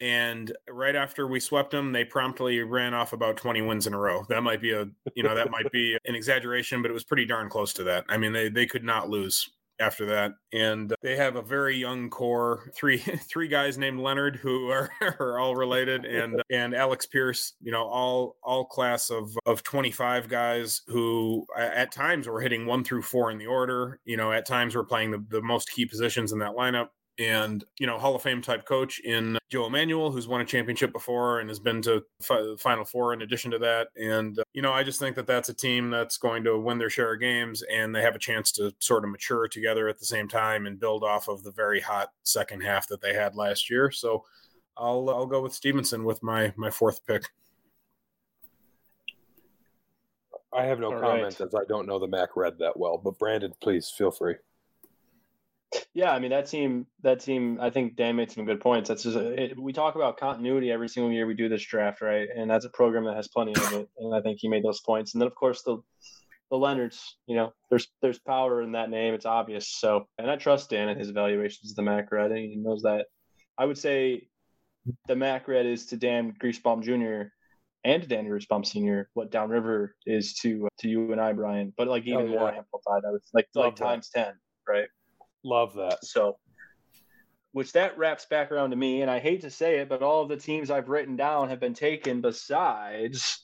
And right after we swept them, they promptly ran off about 20 wins in a row. That might be a, you know, that might be an exaggeration, but it was pretty darn close to that. I mean, they, they could not lose after that. And they have a very young core, three three guys named Leonard who are, are all related, and and Alex Pierce, you know, all all class of of 25 guys who at times were hitting one through four in the order. You know, at times were playing the, the most key positions in that lineup and you know Hall of Fame type coach in Joe Emanuel, who's won a championship before and has been to fi- Final Four in addition to that. And uh, you know, I just think that that's a team that's going to win their share of games, and they have a chance to sort of mature together at the same time and build off of the very hot second half that they had last year. So I'll I'll go with Stevenson with my my fourth pick. I have no All comment right. as I don't know the MAC red that well. But Brandon, please feel free. Yeah, I mean that team. That team. I think Dan made some good points. That's just it, we talk about continuity every single year we do this draft, right? And that's a program that has plenty of it. And I think he made those points. And then of course the the Leonards. You know, there's there's power in that name. It's obvious. So, and I trust Dan and his evaluations of the MAC red. And he knows that. I would say the MAC red is to Dan Griesbaum Jr and to Danny Griesbaum Sr. what Downriver is to to you and I, Brian, but like even oh, yeah. more amplified. I would like Love like that. times ten, right? Love that. So, which that wraps back around to me, and I hate to say it, but all of the teams I've written down have been taken besides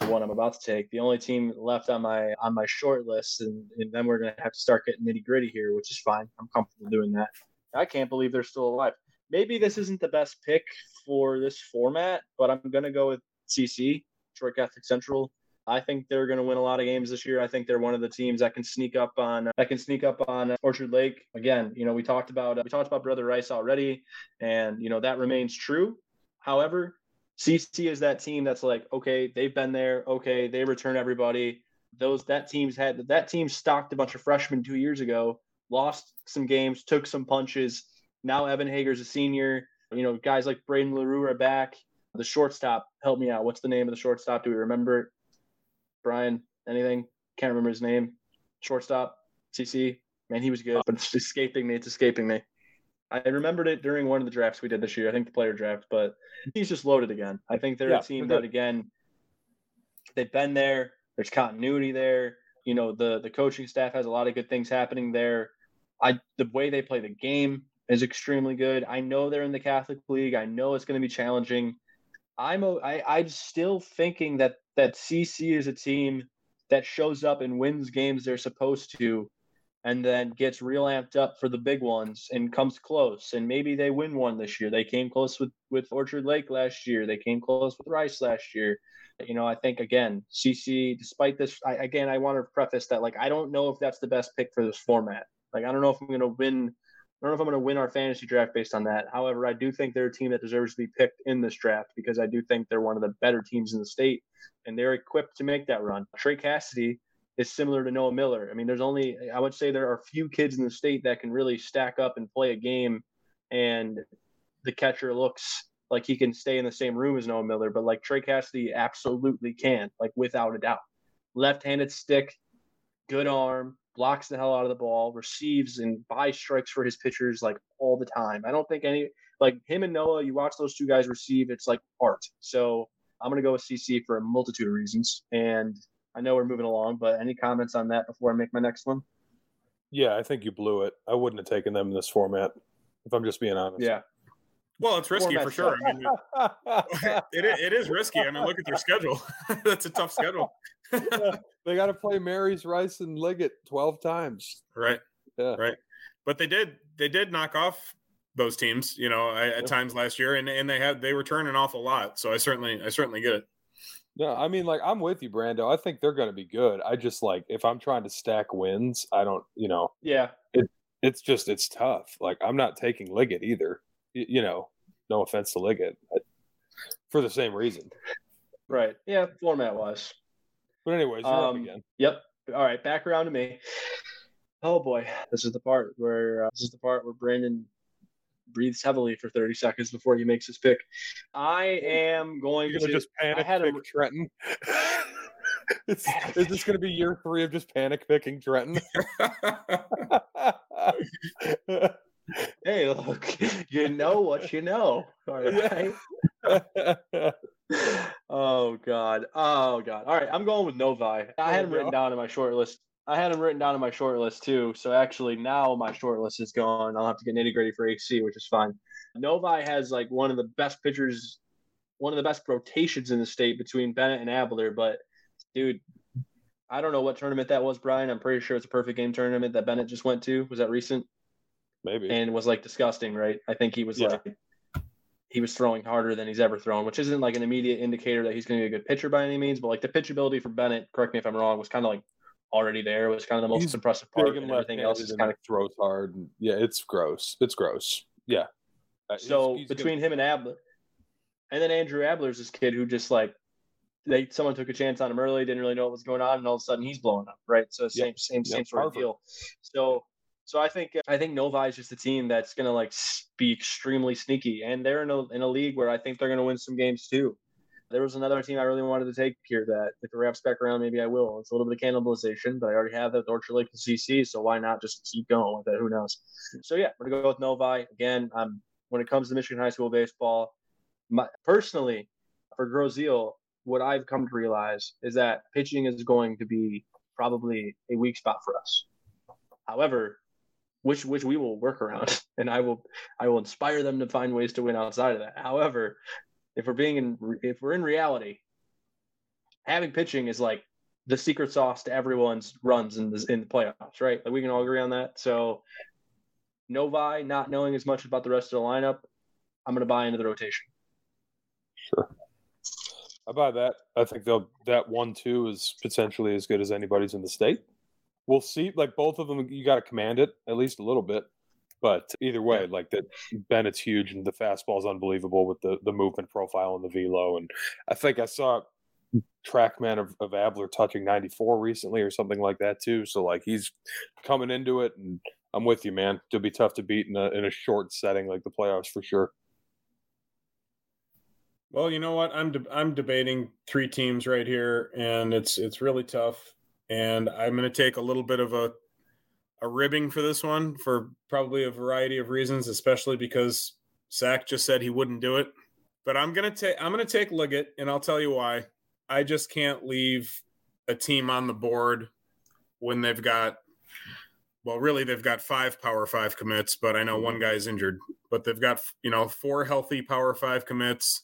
the one I'm about to take. The only team left on my on my short list, and, and then we're gonna have to start getting nitty gritty here, which is fine. I'm comfortable doing that. I can't believe they're still alive. Maybe this isn't the best pick for this format, but I'm gonna go with CC, Detroit Catholic Central. I think they're going to win a lot of games this year. I think they're one of the teams that can sneak up on uh, that can sneak up on uh, Orchard Lake. Again, you know, we talked about uh, we talked about Brother Rice already, and you know that remains true. However, CC is that team that's like, okay, they've been there. Okay, they return everybody. Those that team's had that team stocked a bunch of freshmen two years ago, lost some games, took some punches. Now Evan Hager's a senior. You know, guys like Braden LaRue are back. The shortstop, help me out. What's the name of the shortstop? Do we remember? Brian, anything? Can't remember his name. Shortstop, CC. Man, he was good, but it's escaping me. It's escaping me. I remembered it during one of the drafts we did this year. I think the player draft, but he's just loaded again. I think they're yeah, a team that again, they've been there. There's continuity there. You know, the the coaching staff has a lot of good things happening there. I the way they play the game is extremely good. I know they're in the Catholic League. I know it's going to be challenging. I'm a, I, I'm still thinking that that CC is a team that shows up and wins games they're supposed to, and then gets real amped up for the big ones and comes close. And maybe they win one this year. They came close with with Orchard Lake last year. They came close with Rice last year. You know, I think again, CC. Despite this, I, again, I want to preface that like I don't know if that's the best pick for this format. Like I don't know if I'm going to win I don't know if I'm going to win our fantasy draft based on that. However, I do think they're a team that deserves to be picked in this draft because I do think they're one of the better teams in the state and they're equipped to make that run. Trey Cassidy is similar to Noah Miller. I mean, there's only, I would say there are few kids in the state that can really stack up and play a game and the catcher looks like he can stay in the same room as Noah Miller, but like Trey Cassidy absolutely can, like without a doubt. Left handed stick, good arm, blocks the hell out of the ball, receives and buys strikes for his pitchers like all the time. I don't think any like him and Noah, you watch those two guys receive, it's like art. So I'm gonna go with CC for a multitude of reasons. And I know we're moving along, but any comments on that before I make my next one? Yeah, I think you blew it. I wouldn't have taken them in this format, if I'm just being honest. Yeah. Well, it's risky for sure. I mean, it, it is risky. I mean, look at their schedule. That's a tough schedule. yeah, they got to play Marys, Rice, and Liggett twelve times. Right. Yeah. Right. But they did. They did knock off those teams. You know, at yeah. times last year, and and they had they return an awful lot. So I certainly I certainly get it. Yeah, I mean, like I'm with you, Brando. I think they're going to be good. I just like if I'm trying to stack wins, I don't, you know. Yeah. It it's just it's tough. Like I'm not taking Liggett either. You, you know, no offense to Liggett, for the same reason. Right. Yeah, format wise. But anyways, you're um, up again. Yep. All right, back around to me. Oh boy, this is the part where uh, this is the part where Brandon breathes heavily for 30 seconds before he makes his pick. I am going You're to just panic I had pick a, Trenton. is this going to be year three of just panic picking Trenton? hey, look, you know what you know. All right. oh God. Oh God. All right. I'm going with Novi. I had him written down in my short list. I had him written down in my short list too. So actually now my short list is gone. I'll have to get nitty gritty for HC, which is fine. Novi has like one of the best pitchers, one of the best rotations in the state between Bennett and Abler. But dude, I don't know what tournament that was, Brian. I'm pretty sure it's a perfect game tournament that Bennett just went to. Was that recent? Maybe, and was like disgusting. Right? I think he was yeah. like he was throwing harder than he's ever thrown, which isn't like an immediate indicator that he's going to be a good pitcher by any means. But like the pitchability for Bennett, correct me if I'm wrong, was kind of like already there. It was kind of the most he's impressive part. And everything else is kind of throws hard. Yeah, it's gross. It's gross. Yeah. Uh, so he's, he's between him and Abler, and then Andrew Abler's this kid who just like they someone took a chance on him early, didn't really know what was going on, and all of a sudden he's blowing up, right? So same yep. same same yep. sort Harvard. of deal. So so I think I think Novi is just a team that's going to like be extremely sneaky, and they're in a in a league where I think they're going to win some games too. There was another team I really wanted to take here that if it wraps back around, maybe I will. It's a little bit of cannibalization, but I already have that Orchard Lake and CC, so why not just keep going with it? Who knows? So yeah, we're gonna go with Novi again. Um, when it comes to Michigan high school baseball, my, personally for Grosse Ile, what I've come to realize is that pitching is going to be probably a weak spot for us. However, which which we will work around, and I will I will inspire them to find ways to win outside of that. However, if we're being in if we're in reality, having pitching is like the secret sauce to everyone's runs in the in the playoffs, right? Like we can all agree on that. So Novi not knowing as much about the rest of the lineup, I'm going to buy into the rotation. Sure. I buy that. I think they'll that one two is potentially as good as anybody's in the state. We'll see. Like both of them, you got to command it at least a little bit. But either way, like that, Bennett's huge and the fastball is unbelievable with the the movement profile and the velo. And I think I saw TrackMan of, of Abler touching 94 recently or something like that too. So like he's coming into it, and I'm with you, man. It'll be tough to beat in a in a short setting like the playoffs for sure. Well, you know what? I'm de- I'm debating three teams right here, and it's it's really tough. And I'm going to take a little bit of a a ribbing for this one for probably a variety of reasons, especially because Sack just said he wouldn't do it. But I'm gonna take I'm gonna take Liggett, and I'll tell you why. I just can't leave a team on the board when they've got well, really they've got five power five commits, but I know one guy's injured. But they've got you know four healthy power five commits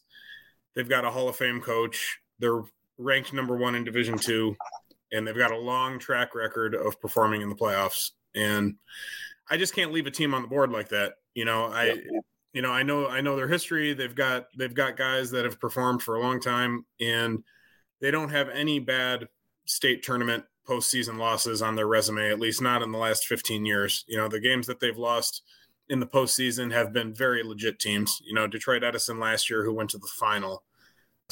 They've got a Hall of Fame coach. They're ranked number one in Division Two, and they've got a long track record of performing in the playoffs. And I just can't leave a team on the board like that. You know, I, you know, I know, I know their history. They've got, they've got guys that have performed for a long time, and they don't have any bad state tournament postseason losses on their resume. At least not in the last 15 years. You know, the games that they've lost in the postseason have been very legit teams. You know, Detroit Edison last year, who went to the final,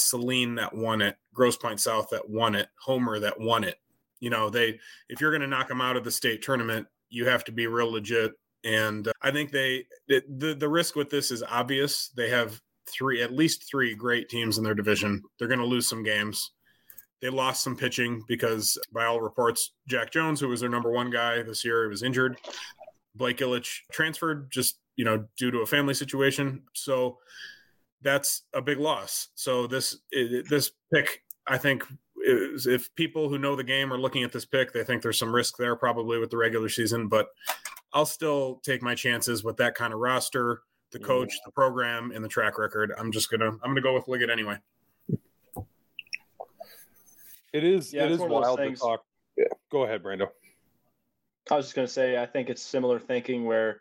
Saline that won it, Grosse Pointe South that won it, Homer that won it. You know, they if you're going to knock them out of the state tournament, you have to be real legit. And uh, I think they the the risk with this is obvious. They have three at least three great teams in their division. They're going to lose some games. They lost some pitching because, by all reports, Jack Jones, who was their number one guy this year, was injured. Blake Illich transferred just you know due to a family situation. So that's a big loss. So this this pick, I think, is, if people who know the game are looking at this pick, they think there's some risk there probably with the regular season. But I'll still take my chances with that kind of roster, the coach, the program, and the track record. I'm just gonna I'm gonna go with Liggett anyway. It is yeah, it is wild to talk. Yeah. Go ahead, Brando. I was just going to say, I think it's similar thinking where,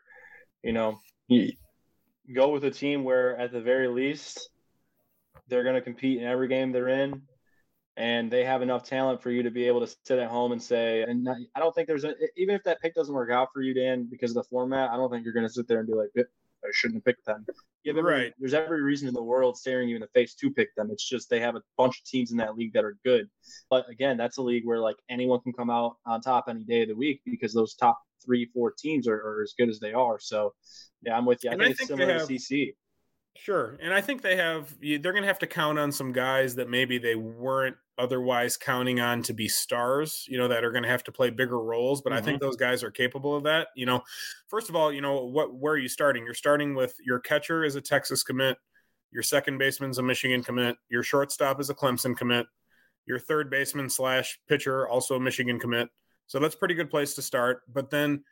you know, you go with a team where at the very least they're going to compete in every game they're in, and they have enough talent for you to be able to sit at home and say. And not, I don't think there's a, even if that pick doesn't work out for you, Dan, because of the format. I don't think you're going to sit there and be like, I shouldn't have picked them. Every, right. There's every reason in the world staring you in the face to pick them. It's just they have a bunch of teams in that league that are good. But again, that's a league where like anyone can come out on top any day of the week because those top three, four teams are, are as good as they are. So yeah, I'm with you. I, think, I think, it's similar have, to CC. Sure. And I think they have, they're going to have to count on some guys that maybe they weren't otherwise counting on to be stars, you know, that are going to have to play bigger roles. But mm-hmm. I think mm-hmm. those guys are capable of that. You know, first of all, you know, what, where are you starting? You're starting with your catcher is a Texas commit, your second baseman's a Michigan commit, your shortstop is a Clemson commit, your third baseman slash pitcher, also a Michigan commit. So that's pretty good place to start. But then,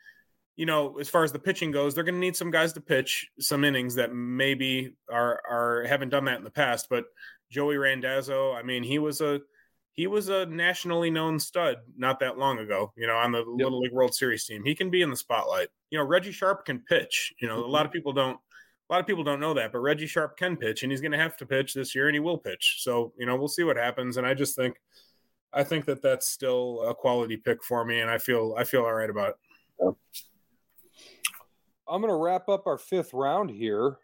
you know, as far as the pitching goes, they're going to need some guys to pitch some innings that maybe are are haven't done that in the past. But Joey Randazzo, I mean, he was a he was a nationally known stud not that long ago, you know, on the yep. Little League World Series team. He can be in the spotlight. You know, Reggie Sharp can pitch. You know, a lot of mm-hmm. people don't a lot of people don't know that, but Reggie Sharp can pitch and he's going to have to pitch this year and he will pitch. So, you know, we'll see what happens and I just think I think that that's still a quality pick for me and I feel I feel all right about it. I'm going to wrap up our fifth round here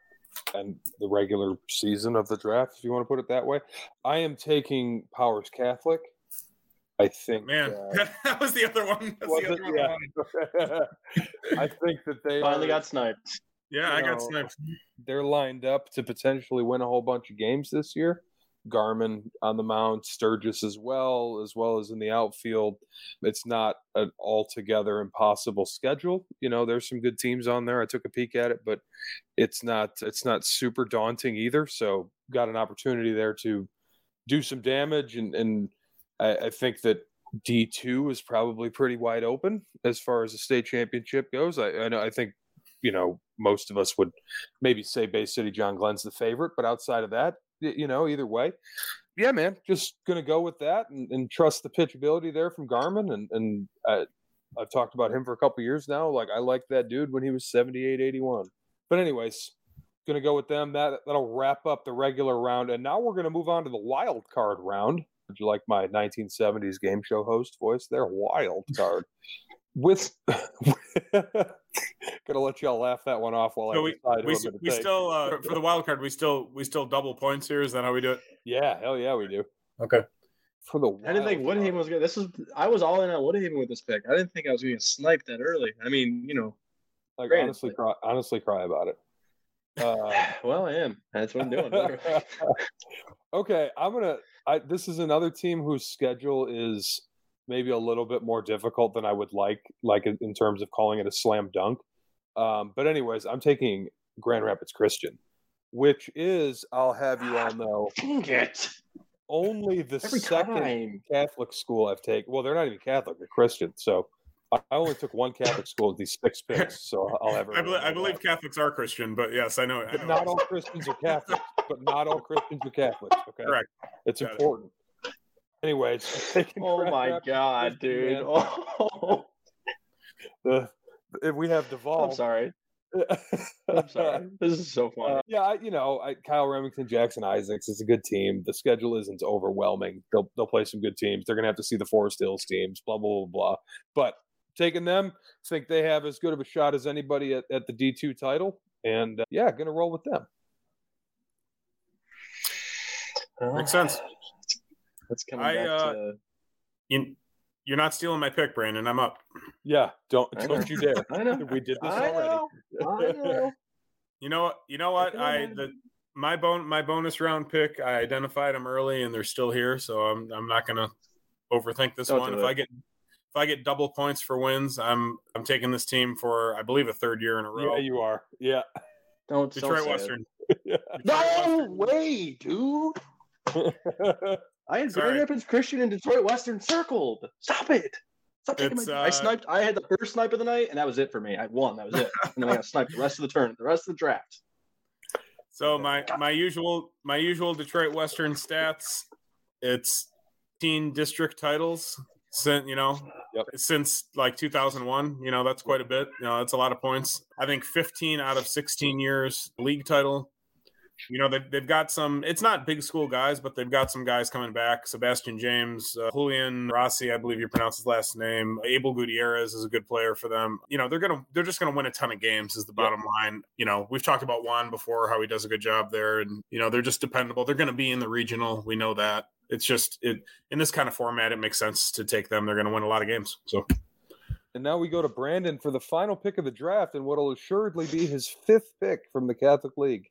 and the regular season of the draft, if you want to put it that way. I am taking Powers Catholic. I think, man, uh, that was the other one. Was the other it? One yeah. I think that they finally are, got sniped. Yeah, I know, got sniped. They're lined up to potentially win a whole bunch of games this year. Garman on the mound, Sturgis as well, as well as in the outfield. It's not an altogether impossible schedule. You know, there's some good teams on there. I took a peek at it, but it's not it's not super daunting either. So got an opportunity there to do some damage, and and I, I think that D two is probably pretty wide open as far as the state championship goes. I I, know, I think you know most of us would maybe say Bay City John Glenn's the favorite, but outside of that, you know, either way. Yeah, man, just gonna go with that and, and trust the pitchability there from Garmin. And and uh, I've talked about him for a couple years now. Like I liked that dude when he was 78, 81. But anyways, gonna go with them. That that'll wrap up the regular round. And now we're gonna move on to the wild card round. Would you like my 1970s game show host voice there? Wild card. With gonna let y'all laugh that one off while so I we, we, we still uh, for the wild card we still we still double points here. Is that how we do it? Yeah, hell yeah, we do. Okay. For the I didn't think Woodhaven was good. This is I was all in on Woodhaven with this pick. I didn't think I was going to snipe that early. I mean, you know, like honestly, cry, honestly, cry about it. Uh, well, I am. That's what I'm doing. okay, I'm gonna. I, this is another team whose schedule is maybe a little bit more difficult than I would like, like in terms of calling it a slam dunk. Um, but anyways, I'm taking Grand Rapids Christian, which is I'll have you all know. Dang it. Only the Every second time. Catholic school I've taken. Well, they're not even Catholic; they're Christian. So I only took one Catholic school with these six picks, so I'll have. I, believe, I believe Catholics are Christian, but yes, I know. I know. Not all Christians are Catholics, but not all Christians are Catholics. Okay, correct. It's Got important. It. Anyways, oh my god, dude! Oh. The if we have Duvall, I'm sorry. I'm sorry. This is so funny. Uh, yeah, I, you know, I, Kyle Remington, Jackson Isaacs is a good team. The schedule isn't overwhelming. They'll they'll play some good teams. They're gonna have to see the Forest Hills teams. Blah blah blah blah. But taking them, think they have as good of a shot as anybody at, at the D two title. And uh, yeah, gonna roll with them. Makes sense. That's coming I, back uh, to. You, you're not stealing my pick, Brandon. I'm up. Yeah, don't don't you dare. I know. We did this I already. Know. I know. you know what? You know what? I the my bone my bonus round pick. I identified them early, and they're still here. So I'm I'm not gonna overthink this don't one. If it. I get if I get double points for wins, I'm I'm taking this team for I believe a third year in a row. Yeah, you are. Yeah. Don't Detroit don't Western. Detroit no Western. way, dude. I had Grand Rapids Christian and Detroit Western circled. Stop it. Stop taking my. Uh, I sniped. I had the first snipe of the night, and that was it for me. I won. That was it. and then I got sniped the rest of the turn, the rest of the draft. So my my usual my usual Detroit Western stats. It's teen district titles since you know yep. since like 2001 you know that's quite a bit you know that's a lot of points i think 15 out of 16 years league title you know they've, they've got some it's not big school guys but they've got some guys coming back. Sebastian james uh, julian rossi i believe you pronounce his last name. Abel gutierrez is a good player for them. You know they're gonna they're just gonna win a ton of games is the bottom yep. line. You know we've talked about juan before how he does a good job there and you know they're just dependable. They're gonna be in the regional. We know that. It's just it in this kind of format it makes sense to take them. They're gonna win a lot of games so. And now we go to Brandon for the final pick of the draft and what will assuredly be his fifth pick from the Catholic League.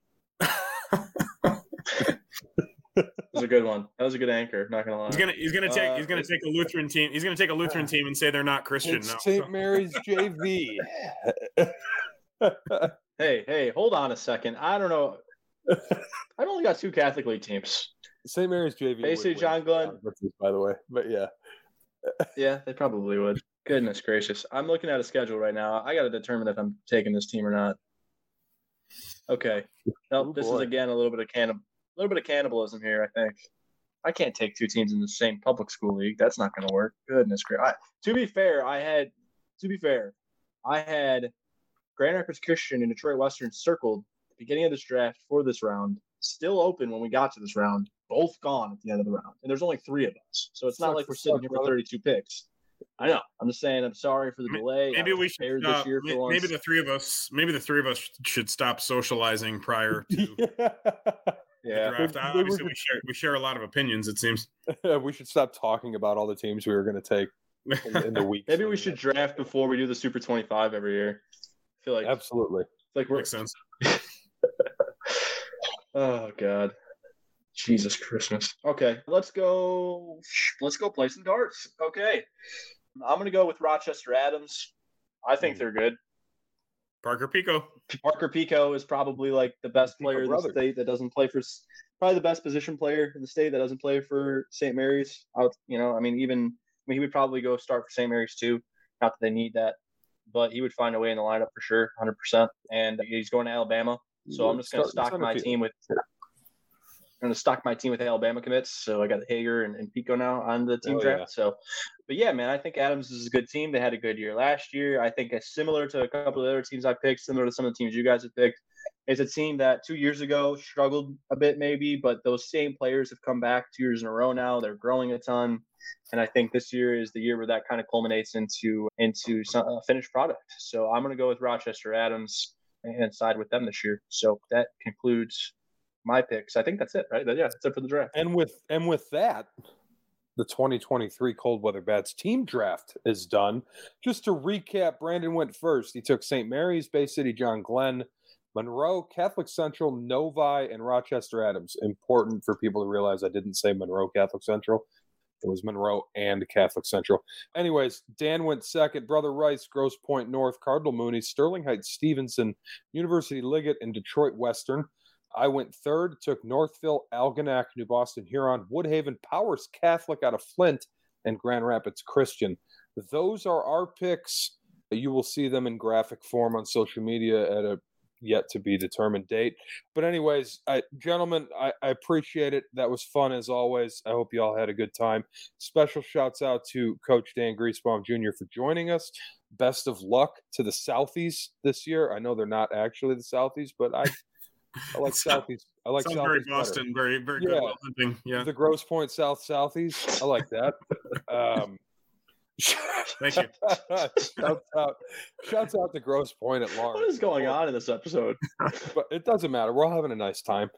That was a good one. That was a good anchor. Not gonna lie. He's gonna he's gonna take uh, he's gonna take a Lutheran team. He's gonna take a Lutheran team and say they're not Christian. It's no. St. Mary's JV. hey, hey, hold on a second. I don't know. I've only got two Catholic League teams. St. Mary's JV. Basically, John Glenn. By the way, but yeah. yeah, they probably would. Goodness gracious. I'm looking at a schedule right now. I got to determine if I'm taking this team or not. Okay. Nope, this is again a little bit of cannib- a little bit of cannibalism here. I think. I can't take two teams in the same public school league. That's not going to work. Goodness gracious. To be fair, I had to be fair, I had Grand Rapids Christian and Detroit Western circled at the beginning of this draft for this round, still open when we got to this round, both gone at the end of the round. And there's only three of us. So it's not like we're sitting here for 32 picks. I know. I'm just saying. I'm sorry for the delay. Maybe we should. Uh, maybe the three of us. Maybe the three of us should stop socializing prior to yeah. draft. Obviously, we share we share a lot of opinions. It seems. we should stop talking about all the teams we were going to take in, in the week. maybe we should draft before we do the Super 25 every year. I feel like absolutely. Like we're, makes sense. oh God. Jesus Christmas. Okay, let's go. Let's go play some darts. Okay, I'm gonna go with Rochester Adams. I think hmm. they're good. Parker Pico. Parker Pico is probably like the best player in the state that doesn't play for. Probably the best position player in the state that doesn't play for St. Mary's. Out, you know, I mean, even I mean, he would probably go start for St. Mary's too. Not that they need that, but he would find a way in the lineup for sure, 100%. And he's going to Alabama, so I'm just going to stock my team with I'm going to stock my team with Alabama commits. So I got Hager and, and Pico now on the team oh, draft. Yeah. So, but yeah, man, I think Adams is a good team. They had a good year last year. I think it's similar to a couple of other teams I picked, similar to some of the teams you guys have picked. It's a team that two years ago struggled a bit, maybe, but those same players have come back two years in a row now. They're growing a ton, and I think this year is the year where that kind of culminates into into some, a finished product. So I'm going to go with Rochester Adams and side with them this year. So that concludes my picks. I think that's it, right? Yeah, that's it for the draft. And with and with that, the 2023 Cold Weather Bats team draft is done. Just to recap, Brandon went first. He took St. Mary's, Bay City, John Glenn, Monroe, Catholic Central, Novi, and Rochester Adams. Important for people to realize I didn't say Monroe Catholic Central. It was Monroe and Catholic Central. Anyways, Dan went second. Brother Rice, Grosse Pointe North, Cardinal Mooney, Sterling Heights, Stevenson, University Liggett, and Detroit Western. I went third, took Northville, Algonac, New Boston, Huron, Woodhaven, Powers Catholic out of Flint, and Grand Rapids Christian. Those are our picks. You will see them in graphic form on social media at a yet to be determined date. But, anyways, I, gentlemen, I, I, appreciate it. That was fun as always. I hope you all had a good time. Special shouts out to Coach Dan Griesbaum Jr. for joining us. Best of luck to the Southies this year. I know they're not actually the Southies, but I I like Southeast. I like Sounds very Boston. Better. Very very good. Hunting. Yeah. The Grosse Pointe South Southies. I like that. um, Thank you. shouts out, shouts out to Grosse Pointe at large. What is going on in this episode? but it doesn't matter. We're all having a nice time.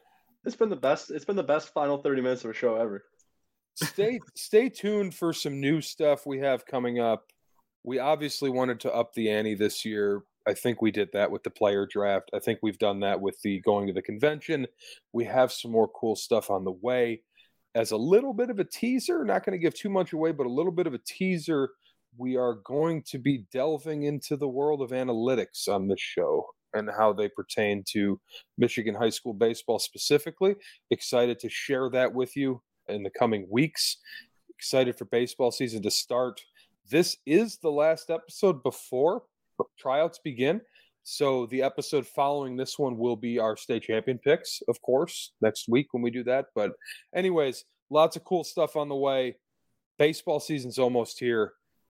It's been the best. It's been the best final thirty minutes of a show ever. stay stay tuned for some new stuff we have coming up. We obviously wanted to up the ante this year I think we did that with the player draft. I think we've done that with the going to the convention. We have some more cool stuff on the way. As a little bit of a teaser, not going to give too much away, but a little bit of a teaser, we are going to be delving into the world of analytics on this show and how they pertain to Michigan high school baseball specifically. Excited to share that with you in the coming weeks. Excited for baseball season to start. This is the last episode before tryouts begin. So the episode following this one will be our state champion picks, of course, next week when we do that. But anyways, lots of cool stuff on the way. Baseball season's almost here.